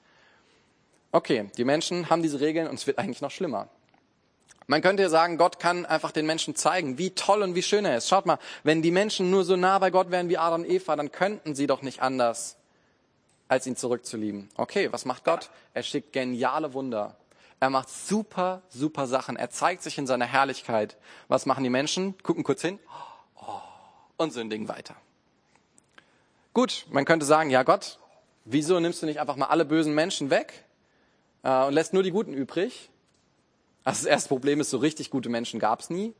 Okay, die Menschen haben diese Regeln und es wird eigentlich noch schlimmer. Man könnte ja sagen, Gott kann einfach den Menschen zeigen, wie toll und wie schön er ist. Schaut mal, wenn die Menschen nur so nah bei Gott wären wie Adam und Eva, dann könnten sie doch nicht anders, als ihn zurückzulieben. Okay, was macht Gott? Er schickt geniale Wunder. Er macht super, super Sachen. Er zeigt sich in seiner Herrlichkeit. Was machen die Menschen? Gucken kurz hin und sündigen weiter. Gut, man könnte sagen, ja Gott, wieso nimmst du nicht einfach mal alle bösen Menschen weg äh, und lässt nur die Guten übrig? Also das erste Problem ist, so richtig gute Menschen gab es nie.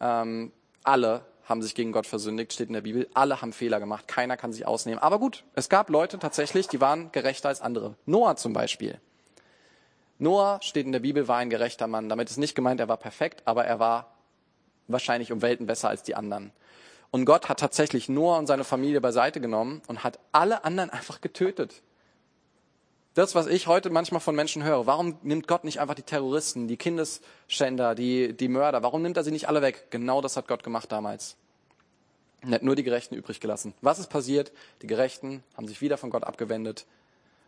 Ähm, alle haben sich gegen Gott versündigt, steht in der Bibel. Alle haben Fehler gemacht, keiner kann sich ausnehmen. Aber gut, es gab Leute tatsächlich, die waren gerechter als andere. Noah zum Beispiel. Noah steht in der Bibel, war ein gerechter Mann. Damit ist nicht gemeint, er war perfekt, aber er war wahrscheinlich um Welten besser als die anderen. Und Gott hat tatsächlich Noah und seine Familie beiseite genommen und hat alle anderen einfach getötet. Das, was ich heute manchmal von Menschen höre, warum nimmt Gott nicht einfach die Terroristen, die Kindesschänder, die, die Mörder, warum nimmt er sie nicht alle weg? Genau das hat Gott gemacht damals. Er hat nur die Gerechten übrig gelassen. Was ist passiert? Die Gerechten haben sich wieder von Gott abgewendet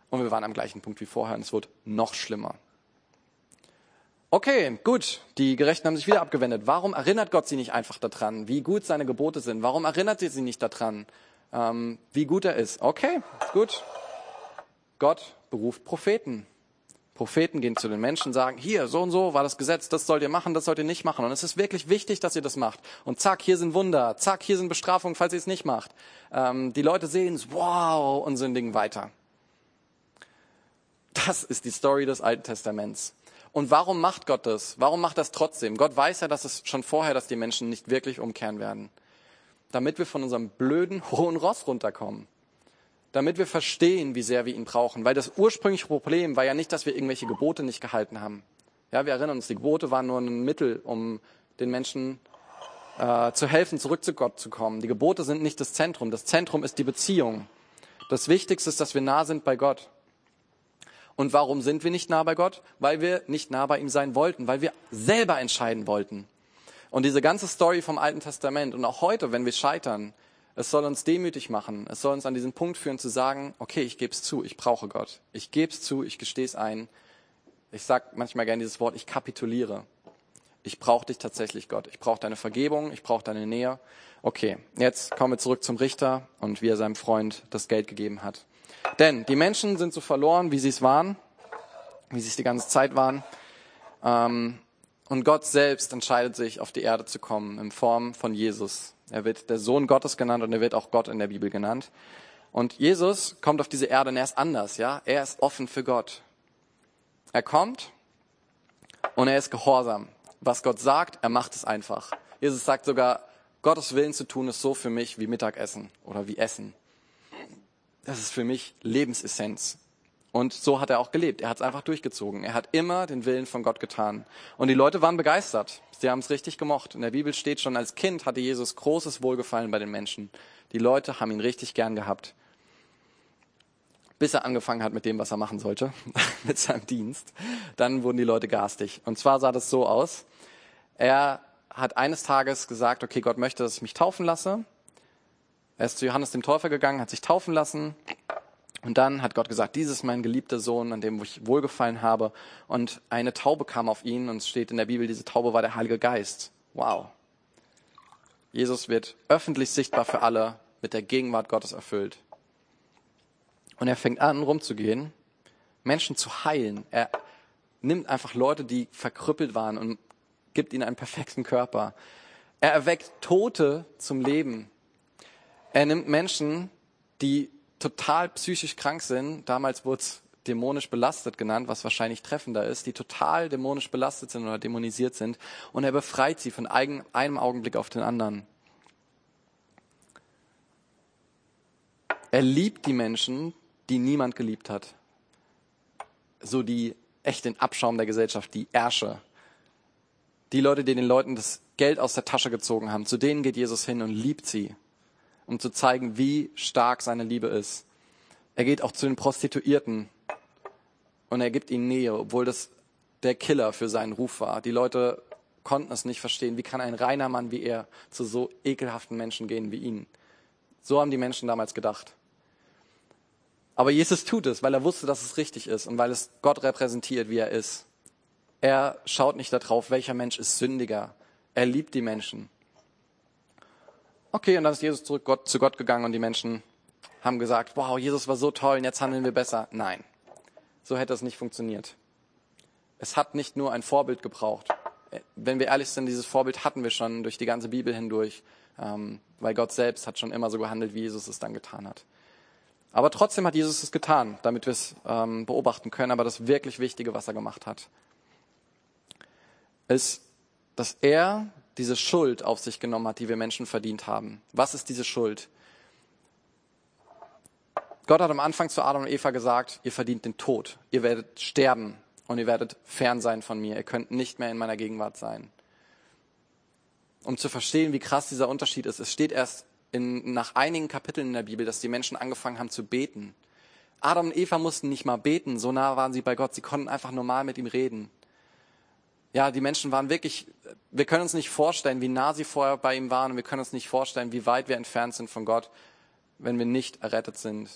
und wir waren am gleichen Punkt wie vorher und es wird noch schlimmer. Okay, gut, die Gerechten haben sich wieder abgewendet. Warum erinnert Gott sie nicht einfach daran, wie gut seine Gebote sind? Warum erinnert sie sie nicht daran, ähm, wie gut er ist? Okay, gut. Gott beruft Propheten. Propheten gehen zu den Menschen, sagen, hier, so und so war das Gesetz, das sollt ihr machen, das sollt ihr nicht machen. Und es ist wirklich wichtig, dass ihr das macht. Und zack, hier sind Wunder, zack, hier sind Bestrafungen, falls ihr es nicht macht. Ähm, die Leute sehen es, wow, und sündigen weiter. Das ist die Story des Alten Testaments. Und warum macht Gott das? Warum macht das trotzdem? Gott weiß ja, dass es schon vorher, dass die Menschen nicht wirklich umkehren werden. Damit wir von unserem blöden hohen Ross runterkommen. Damit wir verstehen, wie sehr wir ihn brauchen. Weil das ursprüngliche Problem war ja nicht, dass wir irgendwelche Gebote nicht gehalten haben. Ja, wir erinnern uns, die Gebote waren nur ein Mittel, um den Menschen äh, zu helfen, zurück zu Gott zu kommen. Die Gebote sind nicht das Zentrum. Das Zentrum ist die Beziehung. Das Wichtigste ist, dass wir nah sind bei Gott. Und warum sind wir nicht nah bei Gott? Weil wir nicht nah bei ihm sein wollten, weil wir selber entscheiden wollten. Und diese ganze Story vom Alten Testament und auch heute, wenn wir scheitern, es soll uns demütig machen. Es soll uns an diesen Punkt führen zu sagen, okay, ich gebe es zu, ich brauche Gott. Ich gebe es zu, ich gestehe es ein. Ich sage manchmal gerne dieses Wort, ich kapituliere. Ich brauche dich tatsächlich, Gott. Ich brauche deine Vergebung, ich brauche deine Nähe. Okay, jetzt kommen wir zurück zum Richter und wie er seinem Freund das Geld gegeben hat. Denn die Menschen sind so verloren, wie sie es waren, wie sie es die ganze Zeit waren. Ähm, und Gott selbst entscheidet sich, auf die Erde zu kommen in Form von Jesus. Er wird der Sohn Gottes genannt und er wird auch Gott in der Bibel genannt. Und Jesus kommt auf diese Erde und er ist anders, ja. Er ist offen für Gott. Er kommt und er ist gehorsam. Was Gott sagt, er macht es einfach. Jesus sagt sogar, Gottes Willen zu tun ist so für mich wie Mittagessen oder wie Essen das ist für mich Lebensessenz. Und so hat er auch gelebt. Er hat es einfach durchgezogen. Er hat immer den Willen von Gott getan. Und die Leute waren begeistert. Sie haben es richtig gemocht. In der Bibel steht schon, als Kind hatte Jesus großes Wohlgefallen bei den Menschen. Die Leute haben ihn richtig gern gehabt. Bis er angefangen hat mit dem, was er machen sollte, mit seinem Dienst. Dann wurden die Leute garstig. Und zwar sah das so aus. Er hat eines Tages gesagt, okay, Gott möchte, dass ich mich taufen lasse. Er ist zu Johannes dem Täufer gegangen, hat sich taufen lassen. Und dann hat Gott gesagt, dieses ist mein geliebter Sohn, an dem ich wohlgefallen habe. Und eine Taube kam auf ihn und es steht in der Bibel, diese Taube war der Heilige Geist. Wow. Jesus wird öffentlich sichtbar für alle mit der Gegenwart Gottes erfüllt. Und er fängt an, rumzugehen, Menschen zu heilen. Er nimmt einfach Leute, die verkrüppelt waren und gibt ihnen einen perfekten Körper. Er erweckt Tote zum Leben. Er nimmt Menschen, die total psychisch krank sind, damals wurde es dämonisch belastet genannt, was wahrscheinlich treffender ist, die total dämonisch belastet sind oder dämonisiert sind, und er befreit sie von einem Augenblick auf den anderen. Er liebt die Menschen, die niemand geliebt hat. So die echt den Abschaum der Gesellschaft, die Ärsche. Die Leute, die den Leuten das Geld aus der Tasche gezogen haben, zu denen geht Jesus hin und liebt sie um zu zeigen, wie stark seine Liebe ist. Er geht auch zu den Prostituierten und er gibt ihnen Nähe, obwohl das der Killer für seinen Ruf war. Die Leute konnten es nicht verstehen. Wie kann ein reiner Mann wie er zu so ekelhaften Menschen gehen wie ihn? So haben die Menschen damals gedacht. Aber Jesus tut es, weil er wusste, dass es richtig ist und weil es Gott repräsentiert, wie er ist. Er schaut nicht darauf, welcher Mensch ist sündiger. Er liebt die Menschen. Okay, und dann ist Jesus zurück Gott, zu Gott gegangen und die Menschen haben gesagt, wow, Jesus war so toll und jetzt handeln wir besser. Nein, so hätte es nicht funktioniert. Es hat nicht nur ein Vorbild gebraucht. Wenn wir ehrlich sind, dieses Vorbild hatten wir schon durch die ganze Bibel hindurch, ähm, weil Gott selbst hat schon immer so gehandelt, wie Jesus es dann getan hat. Aber trotzdem hat Jesus es getan, damit wir es ähm, beobachten können. Aber das wirklich Wichtige, was er gemacht hat, ist, dass er diese Schuld auf sich genommen hat, die wir Menschen verdient haben. Was ist diese Schuld? Gott hat am Anfang zu Adam und Eva gesagt, ihr verdient den Tod, ihr werdet sterben und ihr werdet fern sein von mir, ihr könnt nicht mehr in meiner Gegenwart sein. Um zu verstehen, wie krass dieser Unterschied ist, es steht erst in, nach einigen Kapiteln in der Bibel, dass die Menschen angefangen haben zu beten. Adam und Eva mussten nicht mal beten, so nah waren sie bei Gott, sie konnten einfach normal mit ihm reden. Ja, die Menschen waren wirklich, wir können uns nicht vorstellen, wie nah sie vorher bei ihm waren und wir können uns nicht vorstellen, wie weit wir entfernt sind von Gott, wenn wir nicht errettet sind.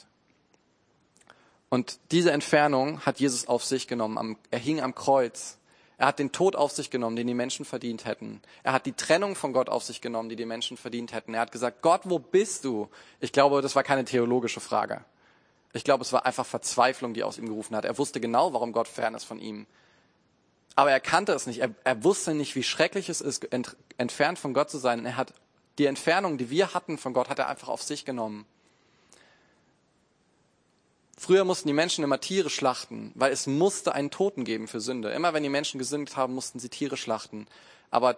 Und diese Entfernung hat Jesus auf sich genommen. Er hing am Kreuz. Er hat den Tod auf sich genommen, den die Menschen verdient hätten. Er hat die Trennung von Gott auf sich genommen, die die Menschen verdient hätten. Er hat gesagt, Gott, wo bist du? Ich glaube, das war keine theologische Frage. Ich glaube, es war einfach Verzweiflung, die aus ihm gerufen hat. Er wusste genau, warum Gott fern ist von ihm. Aber er kannte es nicht. Er, er wusste nicht, wie schrecklich es ist, ent, entfernt von Gott zu sein. er hat die Entfernung, die wir hatten von Gott, hat er einfach auf sich genommen. Früher mussten die Menschen immer Tiere schlachten, weil es musste einen Toten geben für Sünde. Immer wenn die Menschen gesündigt haben, mussten sie Tiere schlachten. Aber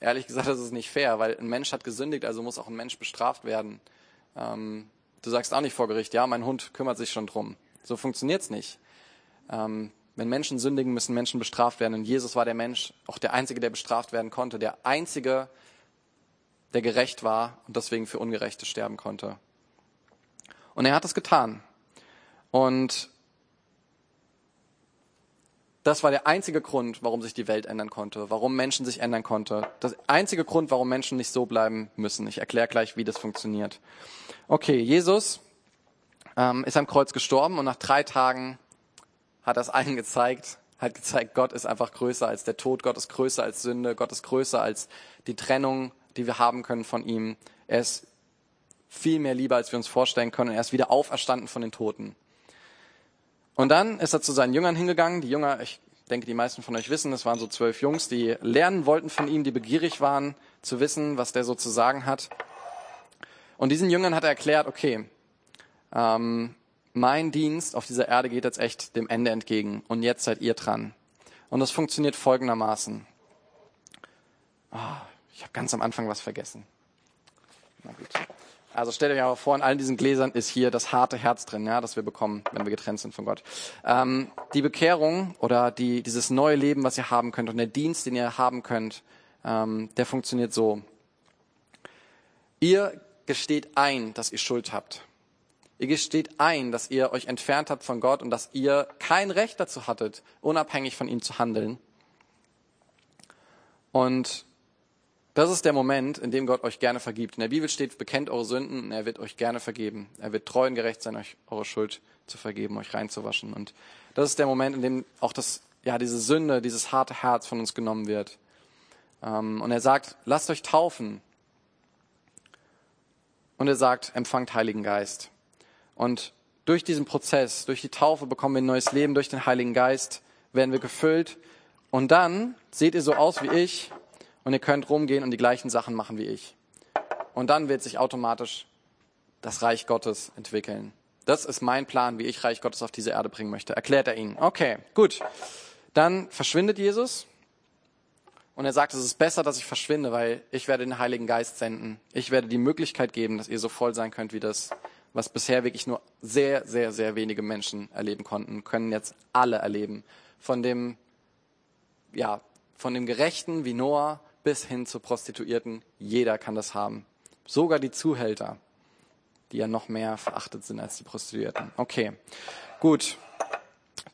ehrlich gesagt, das ist nicht fair, weil ein Mensch hat gesündigt, also muss auch ein Mensch bestraft werden. Ähm, du sagst auch nicht vor Gericht, ja, mein Hund kümmert sich schon drum. So funktioniert's nicht. Ähm, wenn Menschen sündigen, müssen Menschen bestraft werden. Und Jesus war der Mensch, auch der Einzige, der bestraft werden konnte, der Einzige, der gerecht war und deswegen für Ungerechte sterben konnte. Und er hat es getan. Und das war der einzige Grund, warum sich die Welt ändern konnte, warum Menschen sich ändern konnte. Das einzige Grund, warum Menschen nicht so bleiben müssen. Ich erkläre gleich, wie das funktioniert. Okay, Jesus ähm, ist am Kreuz gestorben und nach drei Tagen hat es allen gezeigt, hat gezeigt, Gott ist einfach größer als der Tod, Gott ist größer als Sünde, Gott ist größer als die Trennung, die wir haben können von ihm. Er ist viel mehr lieber, als wir uns vorstellen können. Er ist wieder auferstanden von den Toten. Und dann ist er zu seinen Jüngern hingegangen. Die Jünger, ich denke, die meisten von euch wissen, es waren so zwölf Jungs, die lernen wollten von ihm, die begierig waren zu wissen, was der so zu sagen hat. Und diesen Jüngern hat er erklärt, okay, ähm, mein Dienst auf dieser Erde geht jetzt echt dem Ende entgegen und jetzt seid ihr dran. Und das funktioniert folgendermaßen. Oh, ich habe ganz am Anfang was vergessen. Na gut. Also stellt euch aber vor, in all diesen Gläsern ist hier das harte Herz drin, ja, das wir bekommen, wenn wir getrennt sind von Gott. Ähm, die Bekehrung oder die, dieses neue Leben, was ihr haben könnt und der Dienst, den ihr haben könnt, ähm, der funktioniert so. Ihr gesteht ein, dass ihr Schuld habt. Ihr gesteht ein, dass ihr euch entfernt habt von Gott und dass ihr kein Recht dazu hattet, unabhängig von ihm zu handeln. Und das ist der Moment, in dem Gott euch gerne vergibt. In der Bibel steht, bekennt eure Sünden und er wird euch gerne vergeben. Er wird treu und gerecht sein, euch eure Schuld zu vergeben, euch reinzuwaschen. Und das ist der Moment, in dem auch das, ja, diese Sünde, dieses harte Herz von uns genommen wird. Ähm, und er sagt, lasst euch taufen. Und er sagt, empfangt Heiligen Geist. Und durch diesen Prozess, durch die Taufe bekommen wir ein neues Leben, durch den Heiligen Geist werden wir gefüllt. Und dann seht ihr so aus wie ich, und ihr könnt rumgehen und die gleichen Sachen machen wie ich. Und dann wird sich automatisch das Reich Gottes entwickeln. Das ist mein Plan, wie ich Reich Gottes auf diese Erde bringen möchte. Erklärt er ihnen. Okay, gut. Dann verschwindet Jesus und er sagt, es ist besser, dass ich verschwinde, weil ich werde den Heiligen Geist senden. Ich werde die Möglichkeit geben, dass ihr so voll sein könnt wie das, was bisher wirklich nur sehr, sehr, sehr wenige Menschen erleben konnten, können jetzt alle erleben. Von dem, ja, von dem Gerechten wie Noah bis hin zu Prostituierten. Jeder kann das haben. Sogar die Zuhälter. die ja noch mehr verachtet sind als die Prostituierten. Okay, gut.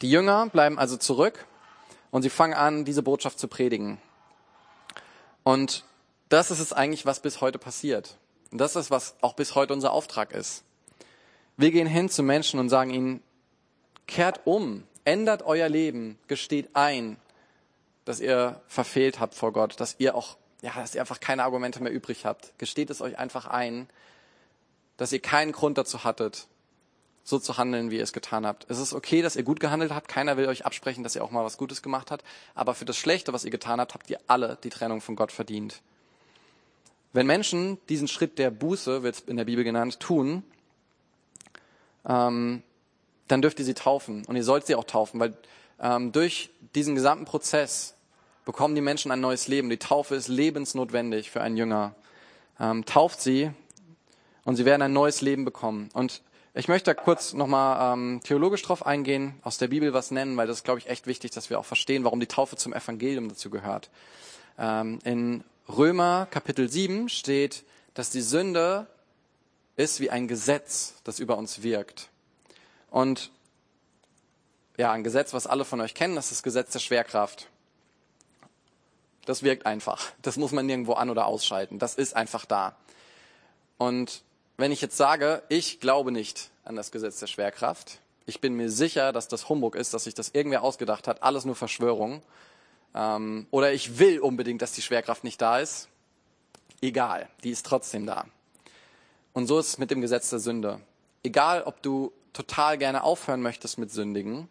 Die Jünger bleiben also zurück und sie fangen an, diese Botschaft zu predigen. Und das ist es eigentlich, was bis heute passiert. Und das ist, was auch bis heute unser Auftrag ist. Wir gehen hin zu Menschen und sagen ihnen, kehrt um, ändert euer Leben, gesteht ein, dass ihr verfehlt habt vor Gott, dass ihr auch, ja, dass ihr einfach keine Argumente mehr übrig habt. Gesteht es euch einfach ein, dass ihr keinen Grund dazu hattet, so zu handeln, wie ihr es getan habt. Es ist okay, dass ihr gut gehandelt habt. Keiner will euch absprechen, dass ihr auch mal was Gutes gemacht habt. Aber für das Schlechte, was ihr getan habt, habt ihr alle die Trennung von Gott verdient. Wenn Menschen diesen Schritt der Buße, wird in der Bibel genannt, tun, ähm, dann dürft ihr sie taufen. Und ihr sollt sie auch taufen, weil ähm, durch diesen gesamten Prozess bekommen die Menschen ein neues Leben. Die Taufe ist lebensnotwendig für einen Jünger. Ähm, tauft sie und sie werden ein neues Leben bekommen. Und ich möchte da kurz nochmal ähm, theologisch drauf eingehen, aus der Bibel was nennen, weil das ist, glaube ich, echt wichtig, dass wir auch verstehen, warum die Taufe zum Evangelium dazu gehört. Ähm, in Römer Kapitel 7 steht, dass die Sünde ist wie ein Gesetz, das über uns wirkt. Und ja, ein Gesetz, was alle von euch kennen, das ist das Gesetz der Schwerkraft. Das wirkt einfach. Das muss man nirgendwo an- oder ausschalten. Das ist einfach da. Und wenn ich jetzt sage, ich glaube nicht an das Gesetz der Schwerkraft, ich bin mir sicher, dass das Humbug ist, dass sich das irgendwer ausgedacht hat, alles nur Verschwörung, ähm, oder ich will unbedingt, dass die Schwerkraft nicht da ist, egal, die ist trotzdem da. Und so ist es mit dem Gesetz der Sünde. Egal, ob du total gerne aufhören möchtest mit Sündigen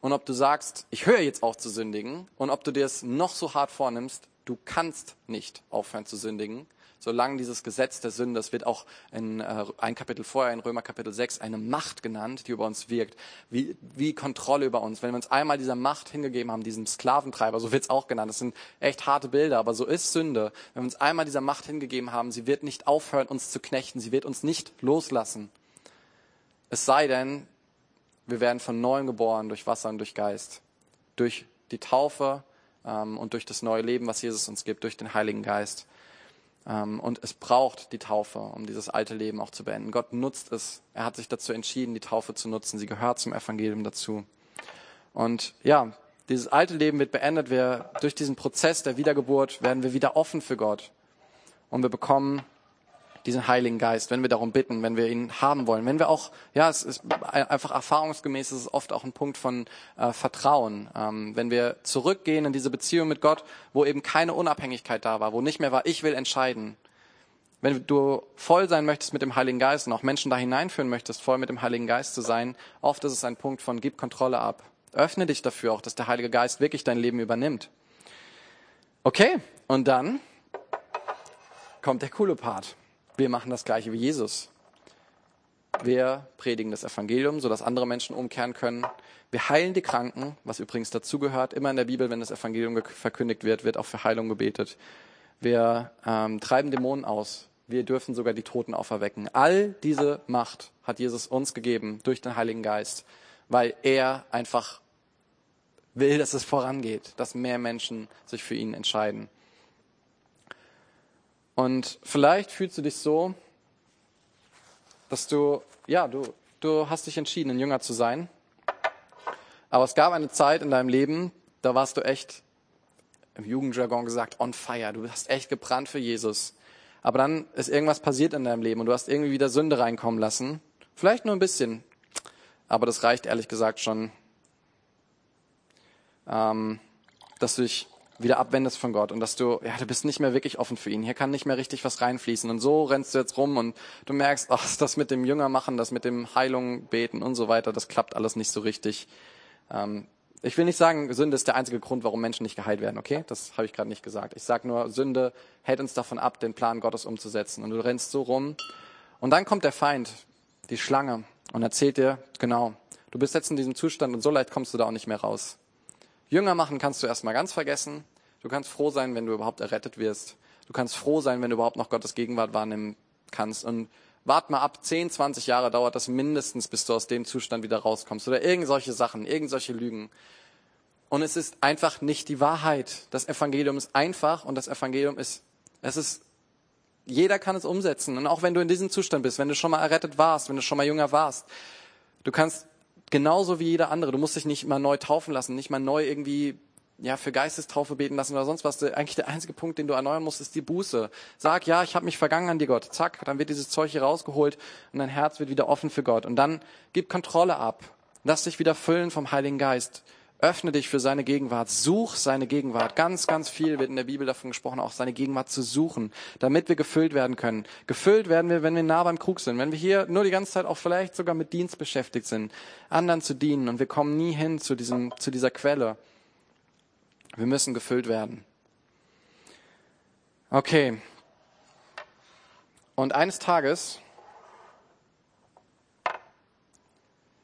und ob du sagst, ich höre jetzt auf zu sündigen und ob du dir es noch so hart vornimmst, du kannst nicht aufhören zu sündigen, solange dieses Gesetz der Sünde, das wird auch in äh, ein Kapitel vorher, in Römer Kapitel 6, eine Macht genannt, die über uns wirkt, wie, wie Kontrolle über uns. Wenn wir uns einmal dieser Macht hingegeben haben, diesem Sklaventreiber, so wird es auch genannt, das sind echt harte Bilder, aber so ist Sünde. Wenn wir uns einmal dieser Macht hingegeben haben, sie wird nicht aufhören, uns zu knechten, sie wird uns nicht loslassen. Es sei denn, wir werden von neuem geboren durch Wasser und durch Geist, durch die Taufe ähm, und durch das neue Leben, was Jesus uns gibt, durch den Heiligen Geist. Ähm, und es braucht die Taufe, um dieses alte Leben auch zu beenden. Gott nutzt es. Er hat sich dazu entschieden, die Taufe zu nutzen. Sie gehört zum Evangelium dazu. Und ja, dieses alte Leben wird beendet. Wir, durch diesen Prozess der Wiedergeburt werden wir wieder offen für Gott. Und wir bekommen diesen Heiligen Geist, wenn wir darum bitten, wenn wir ihn haben wollen, wenn wir auch, ja, es ist einfach erfahrungsgemäß, es ist oft auch ein Punkt von äh, Vertrauen, ähm, wenn wir zurückgehen in diese Beziehung mit Gott, wo eben keine Unabhängigkeit da war, wo nicht mehr war, ich will entscheiden. Wenn du voll sein möchtest mit dem Heiligen Geist und auch Menschen da hineinführen möchtest, voll mit dem Heiligen Geist zu sein, oft ist es ein Punkt von gib Kontrolle ab. Öffne dich dafür auch, dass der Heilige Geist wirklich dein Leben übernimmt. Okay, und dann kommt der coole Part. Wir machen das Gleiche wie Jesus. Wir predigen das Evangelium, sodass andere Menschen umkehren können. Wir heilen die Kranken, was übrigens dazugehört. Immer in der Bibel, wenn das Evangelium verkündigt wird, wird auch für Heilung gebetet. Wir ähm, treiben Dämonen aus. Wir dürfen sogar die Toten auferwecken. All diese Macht hat Jesus uns gegeben durch den Heiligen Geist, weil er einfach will, dass es vorangeht, dass mehr Menschen sich für ihn entscheiden. Und vielleicht fühlst du dich so, dass du, ja, du, du hast dich entschieden, ein Jünger zu sein. Aber es gab eine Zeit in deinem Leben, da warst du echt, im Jugendjargon gesagt, on fire. Du hast echt gebrannt für Jesus. Aber dann ist irgendwas passiert in deinem Leben und du hast irgendwie wieder Sünde reinkommen lassen. Vielleicht nur ein bisschen. Aber das reicht ehrlich gesagt schon, ähm, dass du dich wieder abwendest von Gott und dass du, ja, du bist nicht mehr wirklich offen für ihn. Hier kann nicht mehr richtig was reinfließen. Und so rennst du jetzt rum und du merkst, ach, das mit dem Jünger machen, das mit dem Heilung beten und so weiter, das klappt alles nicht so richtig. Ähm, ich will nicht sagen, Sünde ist der einzige Grund, warum Menschen nicht geheilt werden, okay? Das habe ich gerade nicht gesagt. Ich sage nur, Sünde hält uns davon ab, den Plan Gottes umzusetzen. Und du rennst so rum. Und dann kommt der Feind, die Schlange, und erzählt dir, genau, du bist jetzt in diesem Zustand und so leicht kommst du da auch nicht mehr raus. Jünger machen kannst du erstmal ganz vergessen. Du kannst froh sein, wenn du überhaupt errettet wirst. Du kannst froh sein, wenn du überhaupt noch Gottes Gegenwart wahrnehmen kannst. Und wart mal ab, 10, 20 Jahre dauert das mindestens, bis du aus dem Zustand wieder rauskommst. Oder irgend solche Sachen, irgend solche Lügen. Und es ist einfach nicht die Wahrheit. Das Evangelium ist einfach und das Evangelium ist, es ist, Jeder kann es umsetzen. Und auch wenn du in diesem Zustand bist, wenn du schon mal errettet warst, wenn du schon mal jünger warst, du kannst genauso wie jeder andere, du musst dich nicht mal neu taufen lassen, nicht mal neu irgendwie ja, für Geistestaufe beten lassen oder sonst was. Eigentlich der einzige Punkt, den du erneuern musst, ist die Buße. Sag, ja, ich habe mich vergangen an dir, Gott. Zack, dann wird dieses Zeug hier rausgeholt und dein Herz wird wieder offen für Gott. Und dann gib Kontrolle ab. Lass dich wieder füllen vom Heiligen Geist. Öffne dich für seine Gegenwart. Such seine Gegenwart. Ganz, ganz viel wird in der Bibel davon gesprochen, auch seine Gegenwart zu suchen, damit wir gefüllt werden können. Gefüllt werden wir, wenn wir nah beim Krug sind. Wenn wir hier nur die ganze Zeit auch vielleicht sogar mit Dienst beschäftigt sind, anderen zu dienen und wir kommen nie hin zu diesem, zu dieser Quelle. Wir müssen gefüllt werden. Okay. Und eines Tages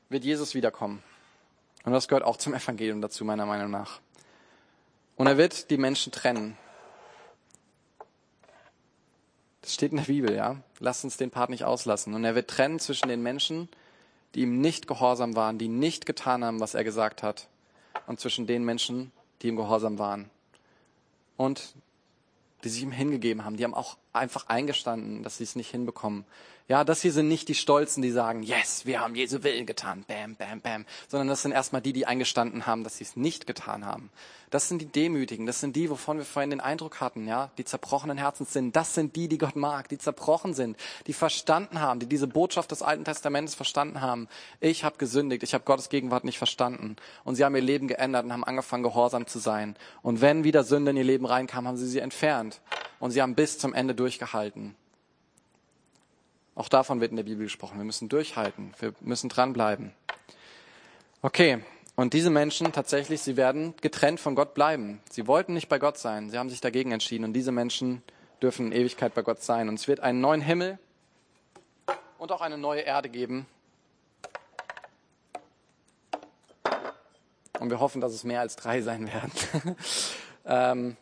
wird Jesus wiederkommen. Und das gehört auch zum Evangelium dazu, meiner Meinung nach. Und er wird die Menschen trennen. Das steht in der Bibel, ja. Lasst uns den Part nicht auslassen. Und er wird trennen zwischen den Menschen, die ihm nicht gehorsam waren, die nicht getan haben, was er gesagt hat, und zwischen den Menschen, die ihm gehorsam waren. Und die sich ihm hingegeben haben. Die haben auch einfach eingestanden, dass sie es nicht hinbekommen. Ja, das hier sind nicht die Stolzen, die sagen, yes, wir haben Jesu Willen getan, bam, bam, bam, sondern das sind erstmal die, die eingestanden haben, dass sie es nicht getan haben. Das sind die Demütigen, das sind die, wovon wir vorhin den Eindruck hatten, ja, die zerbrochenen Herzens sind. Das sind die, die Gott mag, die zerbrochen sind, die verstanden haben, die diese Botschaft des Alten Testamentes verstanden haben. Ich habe gesündigt, ich habe Gottes Gegenwart nicht verstanden. Und sie haben ihr Leben geändert und haben angefangen, gehorsam zu sein. Und wenn wieder Sünde in ihr Leben reinkam, haben sie sie entfernt. Und sie haben bis zum Ende durchgehalten. Auch davon wird in der Bibel gesprochen. Wir müssen durchhalten. Wir müssen dranbleiben. Okay. Und diese Menschen tatsächlich, sie werden getrennt von Gott bleiben. Sie wollten nicht bei Gott sein. Sie haben sich dagegen entschieden. Und diese Menschen dürfen in Ewigkeit bei Gott sein. Und es wird einen neuen Himmel und auch eine neue Erde geben. Und wir hoffen, dass es mehr als drei sein werden. ähm,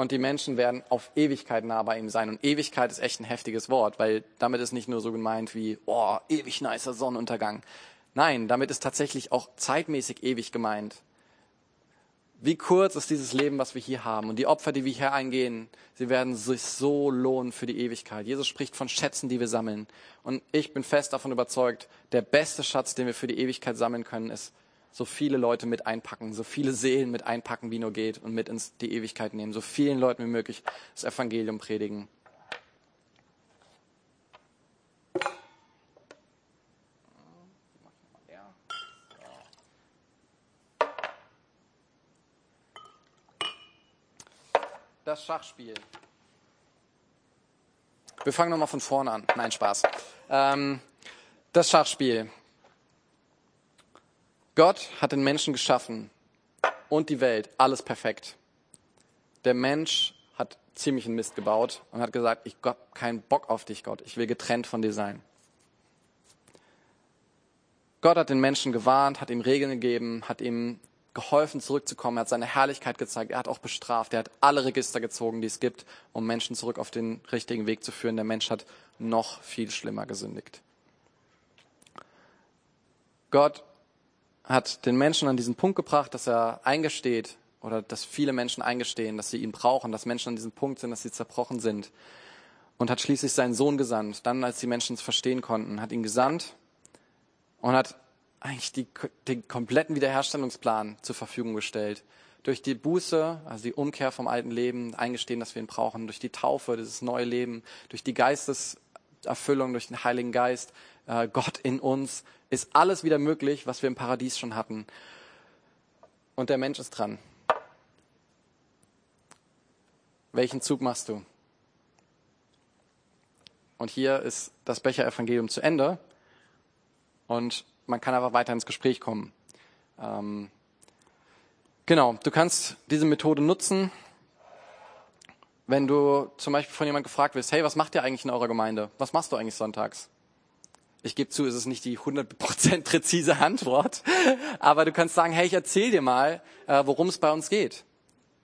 und die Menschen werden auf Ewigkeit nah bei ihm sein. Und Ewigkeit ist echt ein heftiges Wort, weil damit ist nicht nur so gemeint wie, oh, ewig nicer Sonnenuntergang. Nein, damit ist tatsächlich auch zeitmäßig ewig gemeint. Wie kurz ist dieses Leben, was wir hier haben? Und die Opfer, die wir hier eingehen, sie werden sich so lohnen für die Ewigkeit. Jesus spricht von Schätzen, die wir sammeln. Und ich bin fest davon überzeugt, der beste Schatz, den wir für die Ewigkeit sammeln können, ist so viele Leute mit einpacken, so viele Seelen mit einpacken, wie nur geht und mit ins die Ewigkeit nehmen, so vielen Leuten wie möglich das Evangelium predigen. Das Schachspiel. Wir fangen nochmal von vorne an. Nein, Spaß. Ähm, das Schachspiel. Gott hat den Menschen geschaffen und die Welt, alles perfekt. Der Mensch hat ziemlich einen Mist gebaut und hat gesagt, ich habe keinen Bock auf dich, Gott, ich will getrennt von dir sein. Gott hat den Menschen gewarnt, hat ihm Regeln gegeben, hat ihm geholfen, zurückzukommen, er hat seine Herrlichkeit gezeigt, er hat auch bestraft, er hat alle Register gezogen, die es gibt, um Menschen zurück auf den richtigen Weg zu führen. Der Mensch hat noch viel schlimmer gesündigt. Gott hat den Menschen an diesen Punkt gebracht, dass er eingesteht oder dass viele Menschen eingestehen, dass sie ihn brauchen, dass Menschen an diesem Punkt sind, dass sie zerbrochen sind. Und hat schließlich seinen Sohn gesandt. Dann, als die Menschen es verstehen konnten, hat ihn gesandt und hat eigentlich die, den kompletten Wiederherstellungsplan zur Verfügung gestellt. Durch die Buße, also die Umkehr vom alten Leben, eingestehen, dass wir ihn brauchen, durch die Taufe, dieses neue Leben, durch die Geisteserfüllung, durch den Heiligen Geist, äh, Gott in uns, ist alles wieder möglich, was wir im Paradies schon hatten. Und der Mensch ist dran. Welchen Zug machst du? Und hier ist das Becher-Evangelium zu Ende. Und man kann aber weiter ins Gespräch kommen. Ähm, genau, du kannst diese Methode nutzen, wenn du zum Beispiel von jemandem gefragt wirst, hey, was macht ihr eigentlich in eurer Gemeinde? Was machst du eigentlich sonntags? Ich gebe zu, es ist nicht die 100% präzise Antwort, aber du kannst sagen, hey, ich erzähle dir mal, äh, worum es bei uns geht.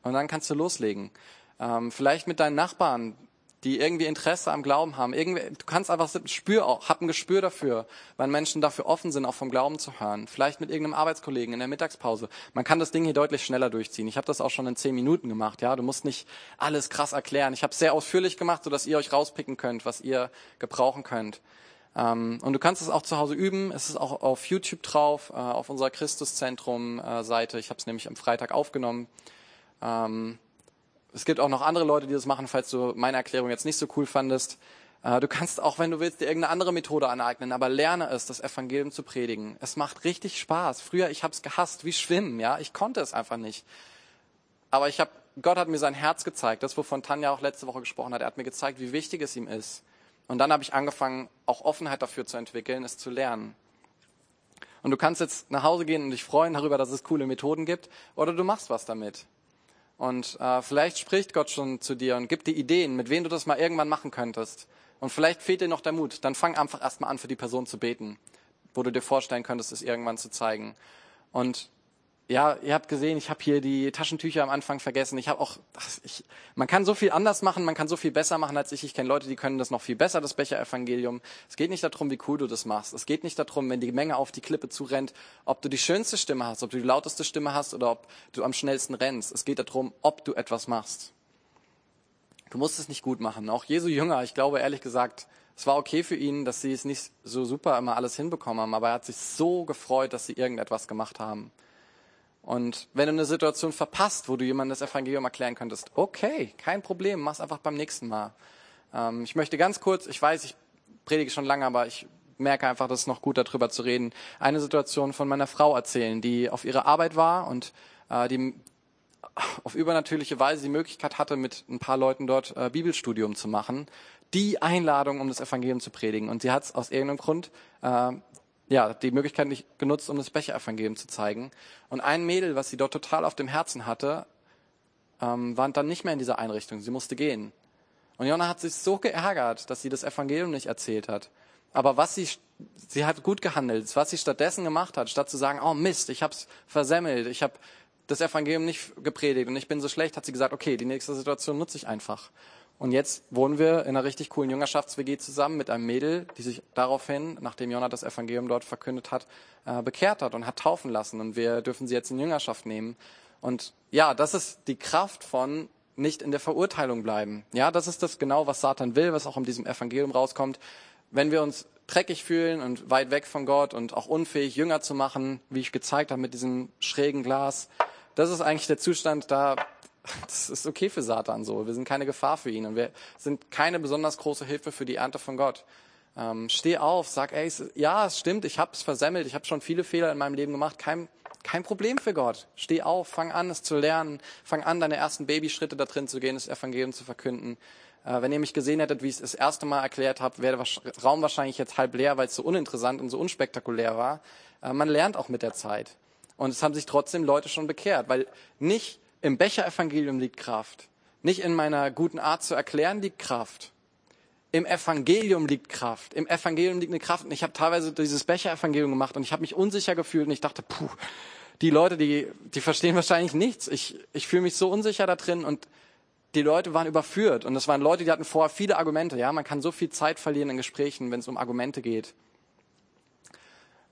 Und dann kannst du loslegen. Ähm, vielleicht mit deinen Nachbarn, die irgendwie Interesse am Glauben haben. Irgendwie, du kannst einfach spür, hab ein Gespür dafür, weil Menschen dafür offen sind, auch vom Glauben zu hören. Vielleicht mit irgendeinem Arbeitskollegen in der Mittagspause. Man kann das Ding hier deutlich schneller durchziehen. Ich habe das auch schon in zehn Minuten gemacht. Ja, du musst nicht alles krass erklären. Ich habe sehr ausführlich gemacht, so dass ihr euch rauspicken könnt, was ihr gebrauchen könnt. Ähm, und du kannst es auch zu Hause üben. Es ist auch auf YouTube drauf, äh, auf unserer Christuszentrum-Seite. Ich habe es nämlich am Freitag aufgenommen. Ähm, es gibt auch noch andere Leute, die das machen, falls du meine Erklärung jetzt nicht so cool fandest. Äh, du kannst auch, wenn du willst, dir irgendeine andere Methode aneignen, aber lerne es, das Evangelium zu predigen. Es macht richtig Spaß. Früher, ich habe es gehasst, wie Schwimmen, ja. Ich konnte es einfach nicht. Aber ich habe, Gott hat mir sein Herz gezeigt, das, wovon Tanja auch letzte Woche gesprochen hat. Er hat mir gezeigt, wie wichtig es ihm ist. Und dann habe ich angefangen, auch Offenheit dafür zu entwickeln, es zu lernen. Und du kannst jetzt nach Hause gehen und dich freuen darüber, dass es coole Methoden gibt, oder du machst was damit. Und äh, vielleicht spricht Gott schon zu dir und gibt dir Ideen, mit wem du das mal irgendwann machen könntest. Und vielleicht fehlt dir noch der Mut. Dann fang einfach erstmal an, für die Person zu beten, wo du dir vorstellen könntest, es irgendwann zu zeigen. Und ja, ihr habt gesehen, ich habe hier die Taschentücher am Anfang vergessen. Ich habe auch, ich, man kann so viel anders machen, man kann so viel besser machen als ich. Ich kenne Leute, die können das noch viel besser, das Becher-Evangelium. Es geht nicht darum, wie cool du das machst. Es geht nicht darum, wenn die Menge auf die Klippe zurennt, ob du die schönste Stimme hast, ob du die lauteste Stimme hast oder ob du am schnellsten rennst. Es geht darum, ob du etwas machst. Du musst es nicht gut machen. Auch Jesu Jünger, ich glaube ehrlich gesagt, es war okay für ihn, dass sie es nicht so super immer alles hinbekommen haben, aber er hat sich so gefreut, dass sie irgendetwas gemacht haben. Und wenn du eine Situation verpasst, wo du jemandem das Evangelium erklären könntest, okay, kein Problem, mach's einfach beim nächsten Mal. Ähm, ich möchte ganz kurz, ich weiß, ich predige schon lange, aber ich merke einfach, dass es noch gut darüber zu reden, eine Situation von meiner Frau erzählen, die auf ihrer Arbeit war und äh, die auf übernatürliche Weise die Möglichkeit hatte, mit ein paar Leuten dort äh, Bibelstudium zu machen. Die Einladung, um das Evangelium zu predigen. Und sie hat es aus irgendeinem Grund äh, ja, die Möglichkeit nicht genutzt, um das Becher-Evangelium zu zeigen. Und ein Mädel, was sie dort total auf dem Herzen hatte, ähm, war dann nicht mehr in dieser Einrichtung. Sie musste gehen. Und Jonna hat sich so geärgert, dass sie das Evangelium nicht erzählt hat. Aber was sie, sie hat gut gehandelt. Was sie stattdessen gemacht hat, statt zu sagen, oh Mist, ich hab's versemmelt, ich habe das Evangelium nicht gepredigt und ich bin so schlecht, hat sie gesagt, okay, die nächste Situation nutze ich einfach. Und jetzt wohnen wir in einer richtig coolen Jüngerschafts-WG zusammen mit einem Mädel, die sich daraufhin, nachdem Jonah das Evangelium dort verkündet hat, äh, bekehrt hat und hat taufen lassen. Und wir dürfen sie jetzt in Jüngerschaft nehmen. Und ja, das ist die Kraft von nicht in der Verurteilung bleiben. Ja, das ist das genau, was Satan will, was auch in diesem Evangelium rauskommt. Wenn wir uns dreckig fühlen und weit weg von Gott und auch unfähig, Jünger zu machen, wie ich gezeigt habe mit diesem schrägen Glas, das ist eigentlich der Zustand, da das ist okay für Satan so. Wir sind keine Gefahr für ihn und wir sind keine besonders große Hilfe für die Ernte von Gott. Ähm, steh auf, sag, ey, ja, es stimmt, ich habe es versemmelt, ich habe schon viele Fehler in meinem Leben gemacht, kein, kein Problem für Gott. Steh auf, fang an, es zu lernen, fang an, deine ersten Babyschritte da drin zu gehen, das Evangelium zu verkünden. Äh, wenn ihr mich gesehen hättet, wie ich es das erste Mal erklärt habe, wäre der Raum wahrscheinlich jetzt halb leer, weil es so uninteressant und so unspektakulär war. Äh, man lernt auch mit der Zeit. Und es haben sich trotzdem Leute schon bekehrt, weil nicht im Becher-Evangelium liegt Kraft. Nicht in meiner guten Art zu erklären liegt Kraft. Im Evangelium liegt Kraft. Im Evangelium liegt eine Kraft. Und ich habe teilweise dieses Becher-Evangelium gemacht und ich habe mich unsicher gefühlt und ich dachte, puh, die Leute, die, die verstehen wahrscheinlich nichts. Ich, ich fühle mich so unsicher da drin und die Leute waren überführt. Und das waren Leute, die hatten vorher viele Argumente. Ja, man kann so viel Zeit verlieren in Gesprächen, wenn es um Argumente geht.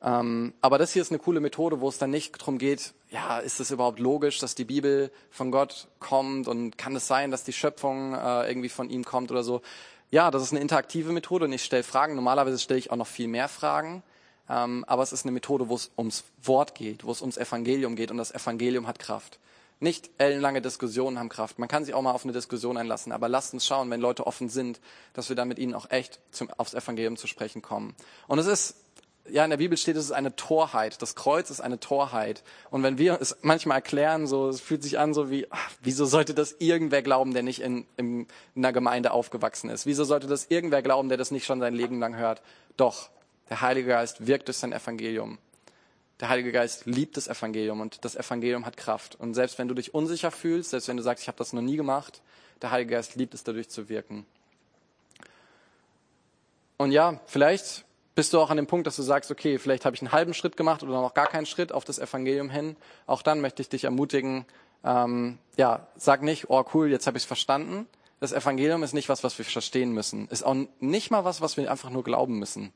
Ähm, aber das hier ist eine coole Methode, wo es dann nicht darum geht, ja, ist es überhaupt logisch, dass die Bibel von Gott kommt und kann es sein, dass die Schöpfung äh, irgendwie von ihm kommt oder so. Ja, das ist eine interaktive Methode und ich stelle Fragen. Normalerweise stelle ich auch noch viel mehr Fragen. Ähm, aber es ist eine Methode, wo es ums Wort geht, wo es ums Evangelium geht und das Evangelium hat Kraft. Nicht ellenlange Diskussionen haben Kraft. Man kann sich auch mal auf eine Diskussion einlassen, aber lasst uns schauen, wenn Leute offen sind, dass wir dann mit ihnen auch echt zum, aufs Evangelium zu sprechen kommen. Und es ist ja, in der Bibel steht, es ist eine Torheit. Das Kreuz ist eine Torheit. Und wenn wir es manchmal erklären, so, es fühlt sich an so wie, ach, wieso sollte das irgendwer glauben, der nicht in, in, in einer Gemeinde aufgewachsen ist? Wieso sollte das irgendwer glauben, der das nicht schon sein Leben lang hört? Doch, der Heilige Geist wirkt durch sein Evangelium. Der Heilige Geist liebt das Evangelium und das Evangelium hat Kraft. Und selbst wenn du dich unsicher fühlst, selbst wenn du sagst, ich habe das noch nie gemacht, der Heilige Geist liebt es dadurch zu wirken. Und ja, vielleicht bist du auch an dem Punkt, dass du sagst, okay, vielleicht habe ich einen halben Schritt gemacht oder noch gar keinen Schritt auf das Evangelium hin. Auch dann möchte ich dich ermutigen, ähm, ja, sag nicht, oh cool, jetzt habe ich es verstanden. das Evangelium ist nicht was, was wir verstehen müssen. Ist auch nicht mal was, was wir einfach nur glauben müssen.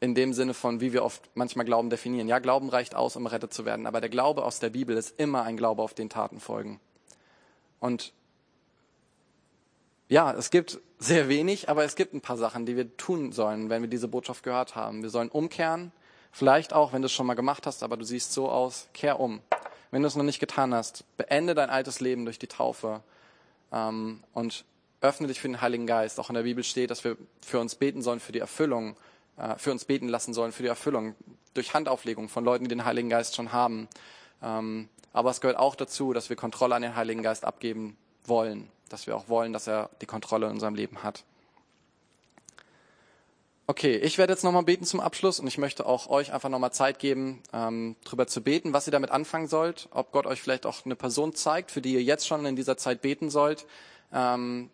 In dem Sinne von, wie wir oft manchmal Glauben definieren. Ja, Glauben reicht aus, um rettet zu werden. Aber der Glaube aus der Bibel ist immer ein Glaube, auf den Taten folgen. Und ja, es gibt sehr wenig, aber es gibt ein paar Sachen, die wir tun sollen, wenn wir diese Botschaft gehört haben. Wir sollen umkehren. Vielleicht auch, wenn du es schon mal gemacht hast, aber du siehst so aus, kehr um. Wenn du es noch nicht getan hast, beende dein altes Leben durch die Taufe ähm, und öffne dich für den Heiligen Geist. Auch in der Bibel steht, dass wir für uns beten sollen für die Erfüllung, äh, für uns beten lassen sollen für die Erfüllung durch Handauflegung von Leuten, die den Heiligen Geist schon haben. Ähm, aber es gehört auch dazu, dass wir Kontrolle an den Heiligen Geist abgeben wollen, dass wir auch wollen, dass er die Kontrolle in unserem Leben hat. Okay, ich werde jetzt nochmal beten zum Abschluss und ich möchte auch euch einfach nochmal Zeit geben, ähm, drüber zu beten, was ihr damit anfangen sollt, ob Gott euch vielleicht auch eine Person zeigt, für die ihr jetzt schon in dieser Zeit beten sollt, ähm,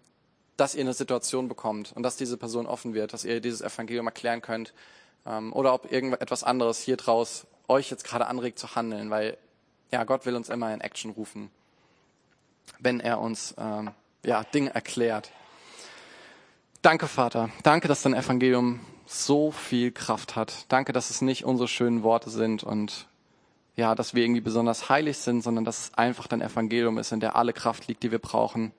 dass ihr eine Situation bekommt und dass diese Person offen wird, dass ihr dieses Evangelium erklären könnt ähm, oder ob irgendetwas anderes hier draus euch jetzt gerade anregt zu handeln, weil ja Gott will uns immer in Action rufen, wenn er uns ähm, ja Dinge erklärt. Danke, Vater. Danke, dass dein Evangelium so viel Kraft hat. Danke, dass es nicht unsere schönen Worte sind und ja, dass wir irgendwie besonders heilig sind, sondern dass es einfach dein Evangelium ist, in der alle Kraft liegt, die wir brauchen.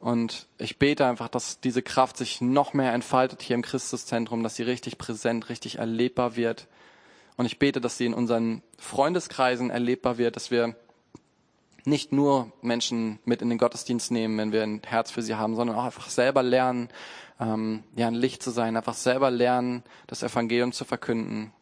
Und ich bete einfach, dass diese Kraft sich noch mehr entfaltet hier im Christuszentrum, dass sie richtig präsent, richtig erlebbar wird. Und ich bete, dass sie in unseren Freundeskreisen erlebbar wird, dass wir nicht nur Menschen mit in den Gottesdienst nehmen, wenn wir ein Herz für sie haben, sondern auch einfach selber lernen, ähm, ja, ein Licht zu sein, einfach selber lernen, das Evangelium zu verkünden.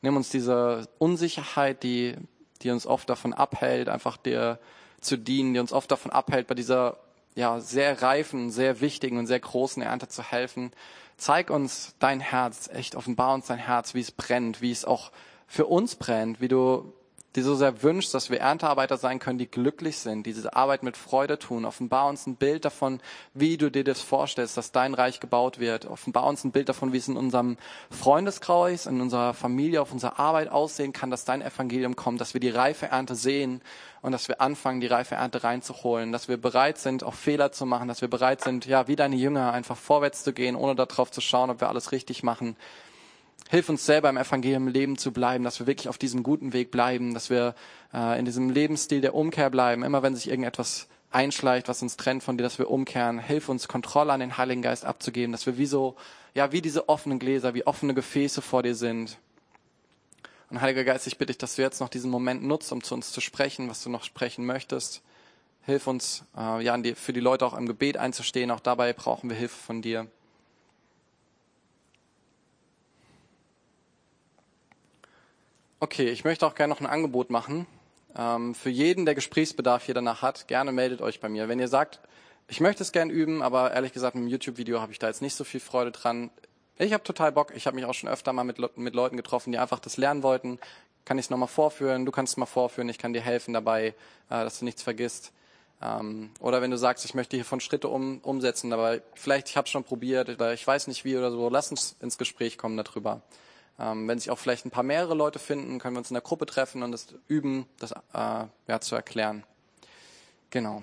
Nimm uns diese Unsicherheit, die, die uns oft davon abhält, einfach dir zu dienen, die uns oft davon abhält, bei dieser ja, sehr reifen, sehr wichtigen und sehr großen Ernte zu helfen. Zeig uns dein Herz, echt offenbar uns dein Herz, wie es brennt, wie es auch für uns brennt, wie du die so sehr wünscht, dass wir Erntearbeiter sein können, die glücklich sind, die diese Arbeit mit Freude tun. Offenbar uns ein Bild davon, wie du dir das vorstellst, dass dein Reich gebaut wird. Offenbar uns ein Bild davon, wie es in unserem Freundeskreis, in unserer Familie, auf unserer Arbeit aussehen kann, dass dein Evangelium kommt, dass wir die reife Ernte sehen und dass wir anfangen, die reife Ernte reinzuholen, dass wir bereit sind, auch Fehler zu machen, dass wir bereit sind, ja, wie deine Jünger, einfach vorwärts zu gehen, ohne darauf zu schauen, ob wir alles richtig machen Hilf uns selber im Evangelium leben zu bleiben, dass wir wirklich auf diesem guten Weg bleiben, dass wir äh, in diesem Lebensstil der Umkehr bleiben. Immer wenn sich irgendetwas einschleicht, was uns trennt von dir, dass wir umkehren. Hilf uns, Kontrolle an den Heiligen Geist abzugeben, dass wir wie so, ja, wie diese offenen Gläser, wie offene Gefäße vor dir sind. Und Heiliger Geist, ich bitte dich, dass du jetzt noch diesen Moment nutzt, um zu uns zu sprechen, was du noch sprechen möchtest. Hilf uns, äh, ja, für die Leute auch im Gebet einzustehen. Auch dabei brauchen wir Hilfe von dir. Okay, ich möchte auch gerne noch ein Angebot machen. Ähm, für jeden, der Gesprächsbedarf hier danach hat, gerne meldet euch bei mir. Wenn ihr sagt, ich möchte es gerne üben, aber ehrlich gesagt, mit dem YouTube-Video habe ich da jetzt nicht so viel Freude dran. Ich habe total Bock. Ich habe mich auch schon öfter mal mit, mit Leuten getroffen, die einfach das lernen wollten. Kann ich es nochmal vorführen? Du kannst es mal vorführen. Ich kann dir helfen dabei, äh, dass du nichts vergisst. Ähm, oder wenn du sagst, ich möchte hiervon Schritte um, umsetzen, aber vielleicht ich habe es schon probiert oder ich weiß nicht wie oder so, lass uns ins Gespräch kommen darüber. Ähm, wenn sich auch vielleicht ein paar mehrere Leute finden, können wir uns in der Gruppe treffen und das üben, das äh, ja, zu erklären. Genau.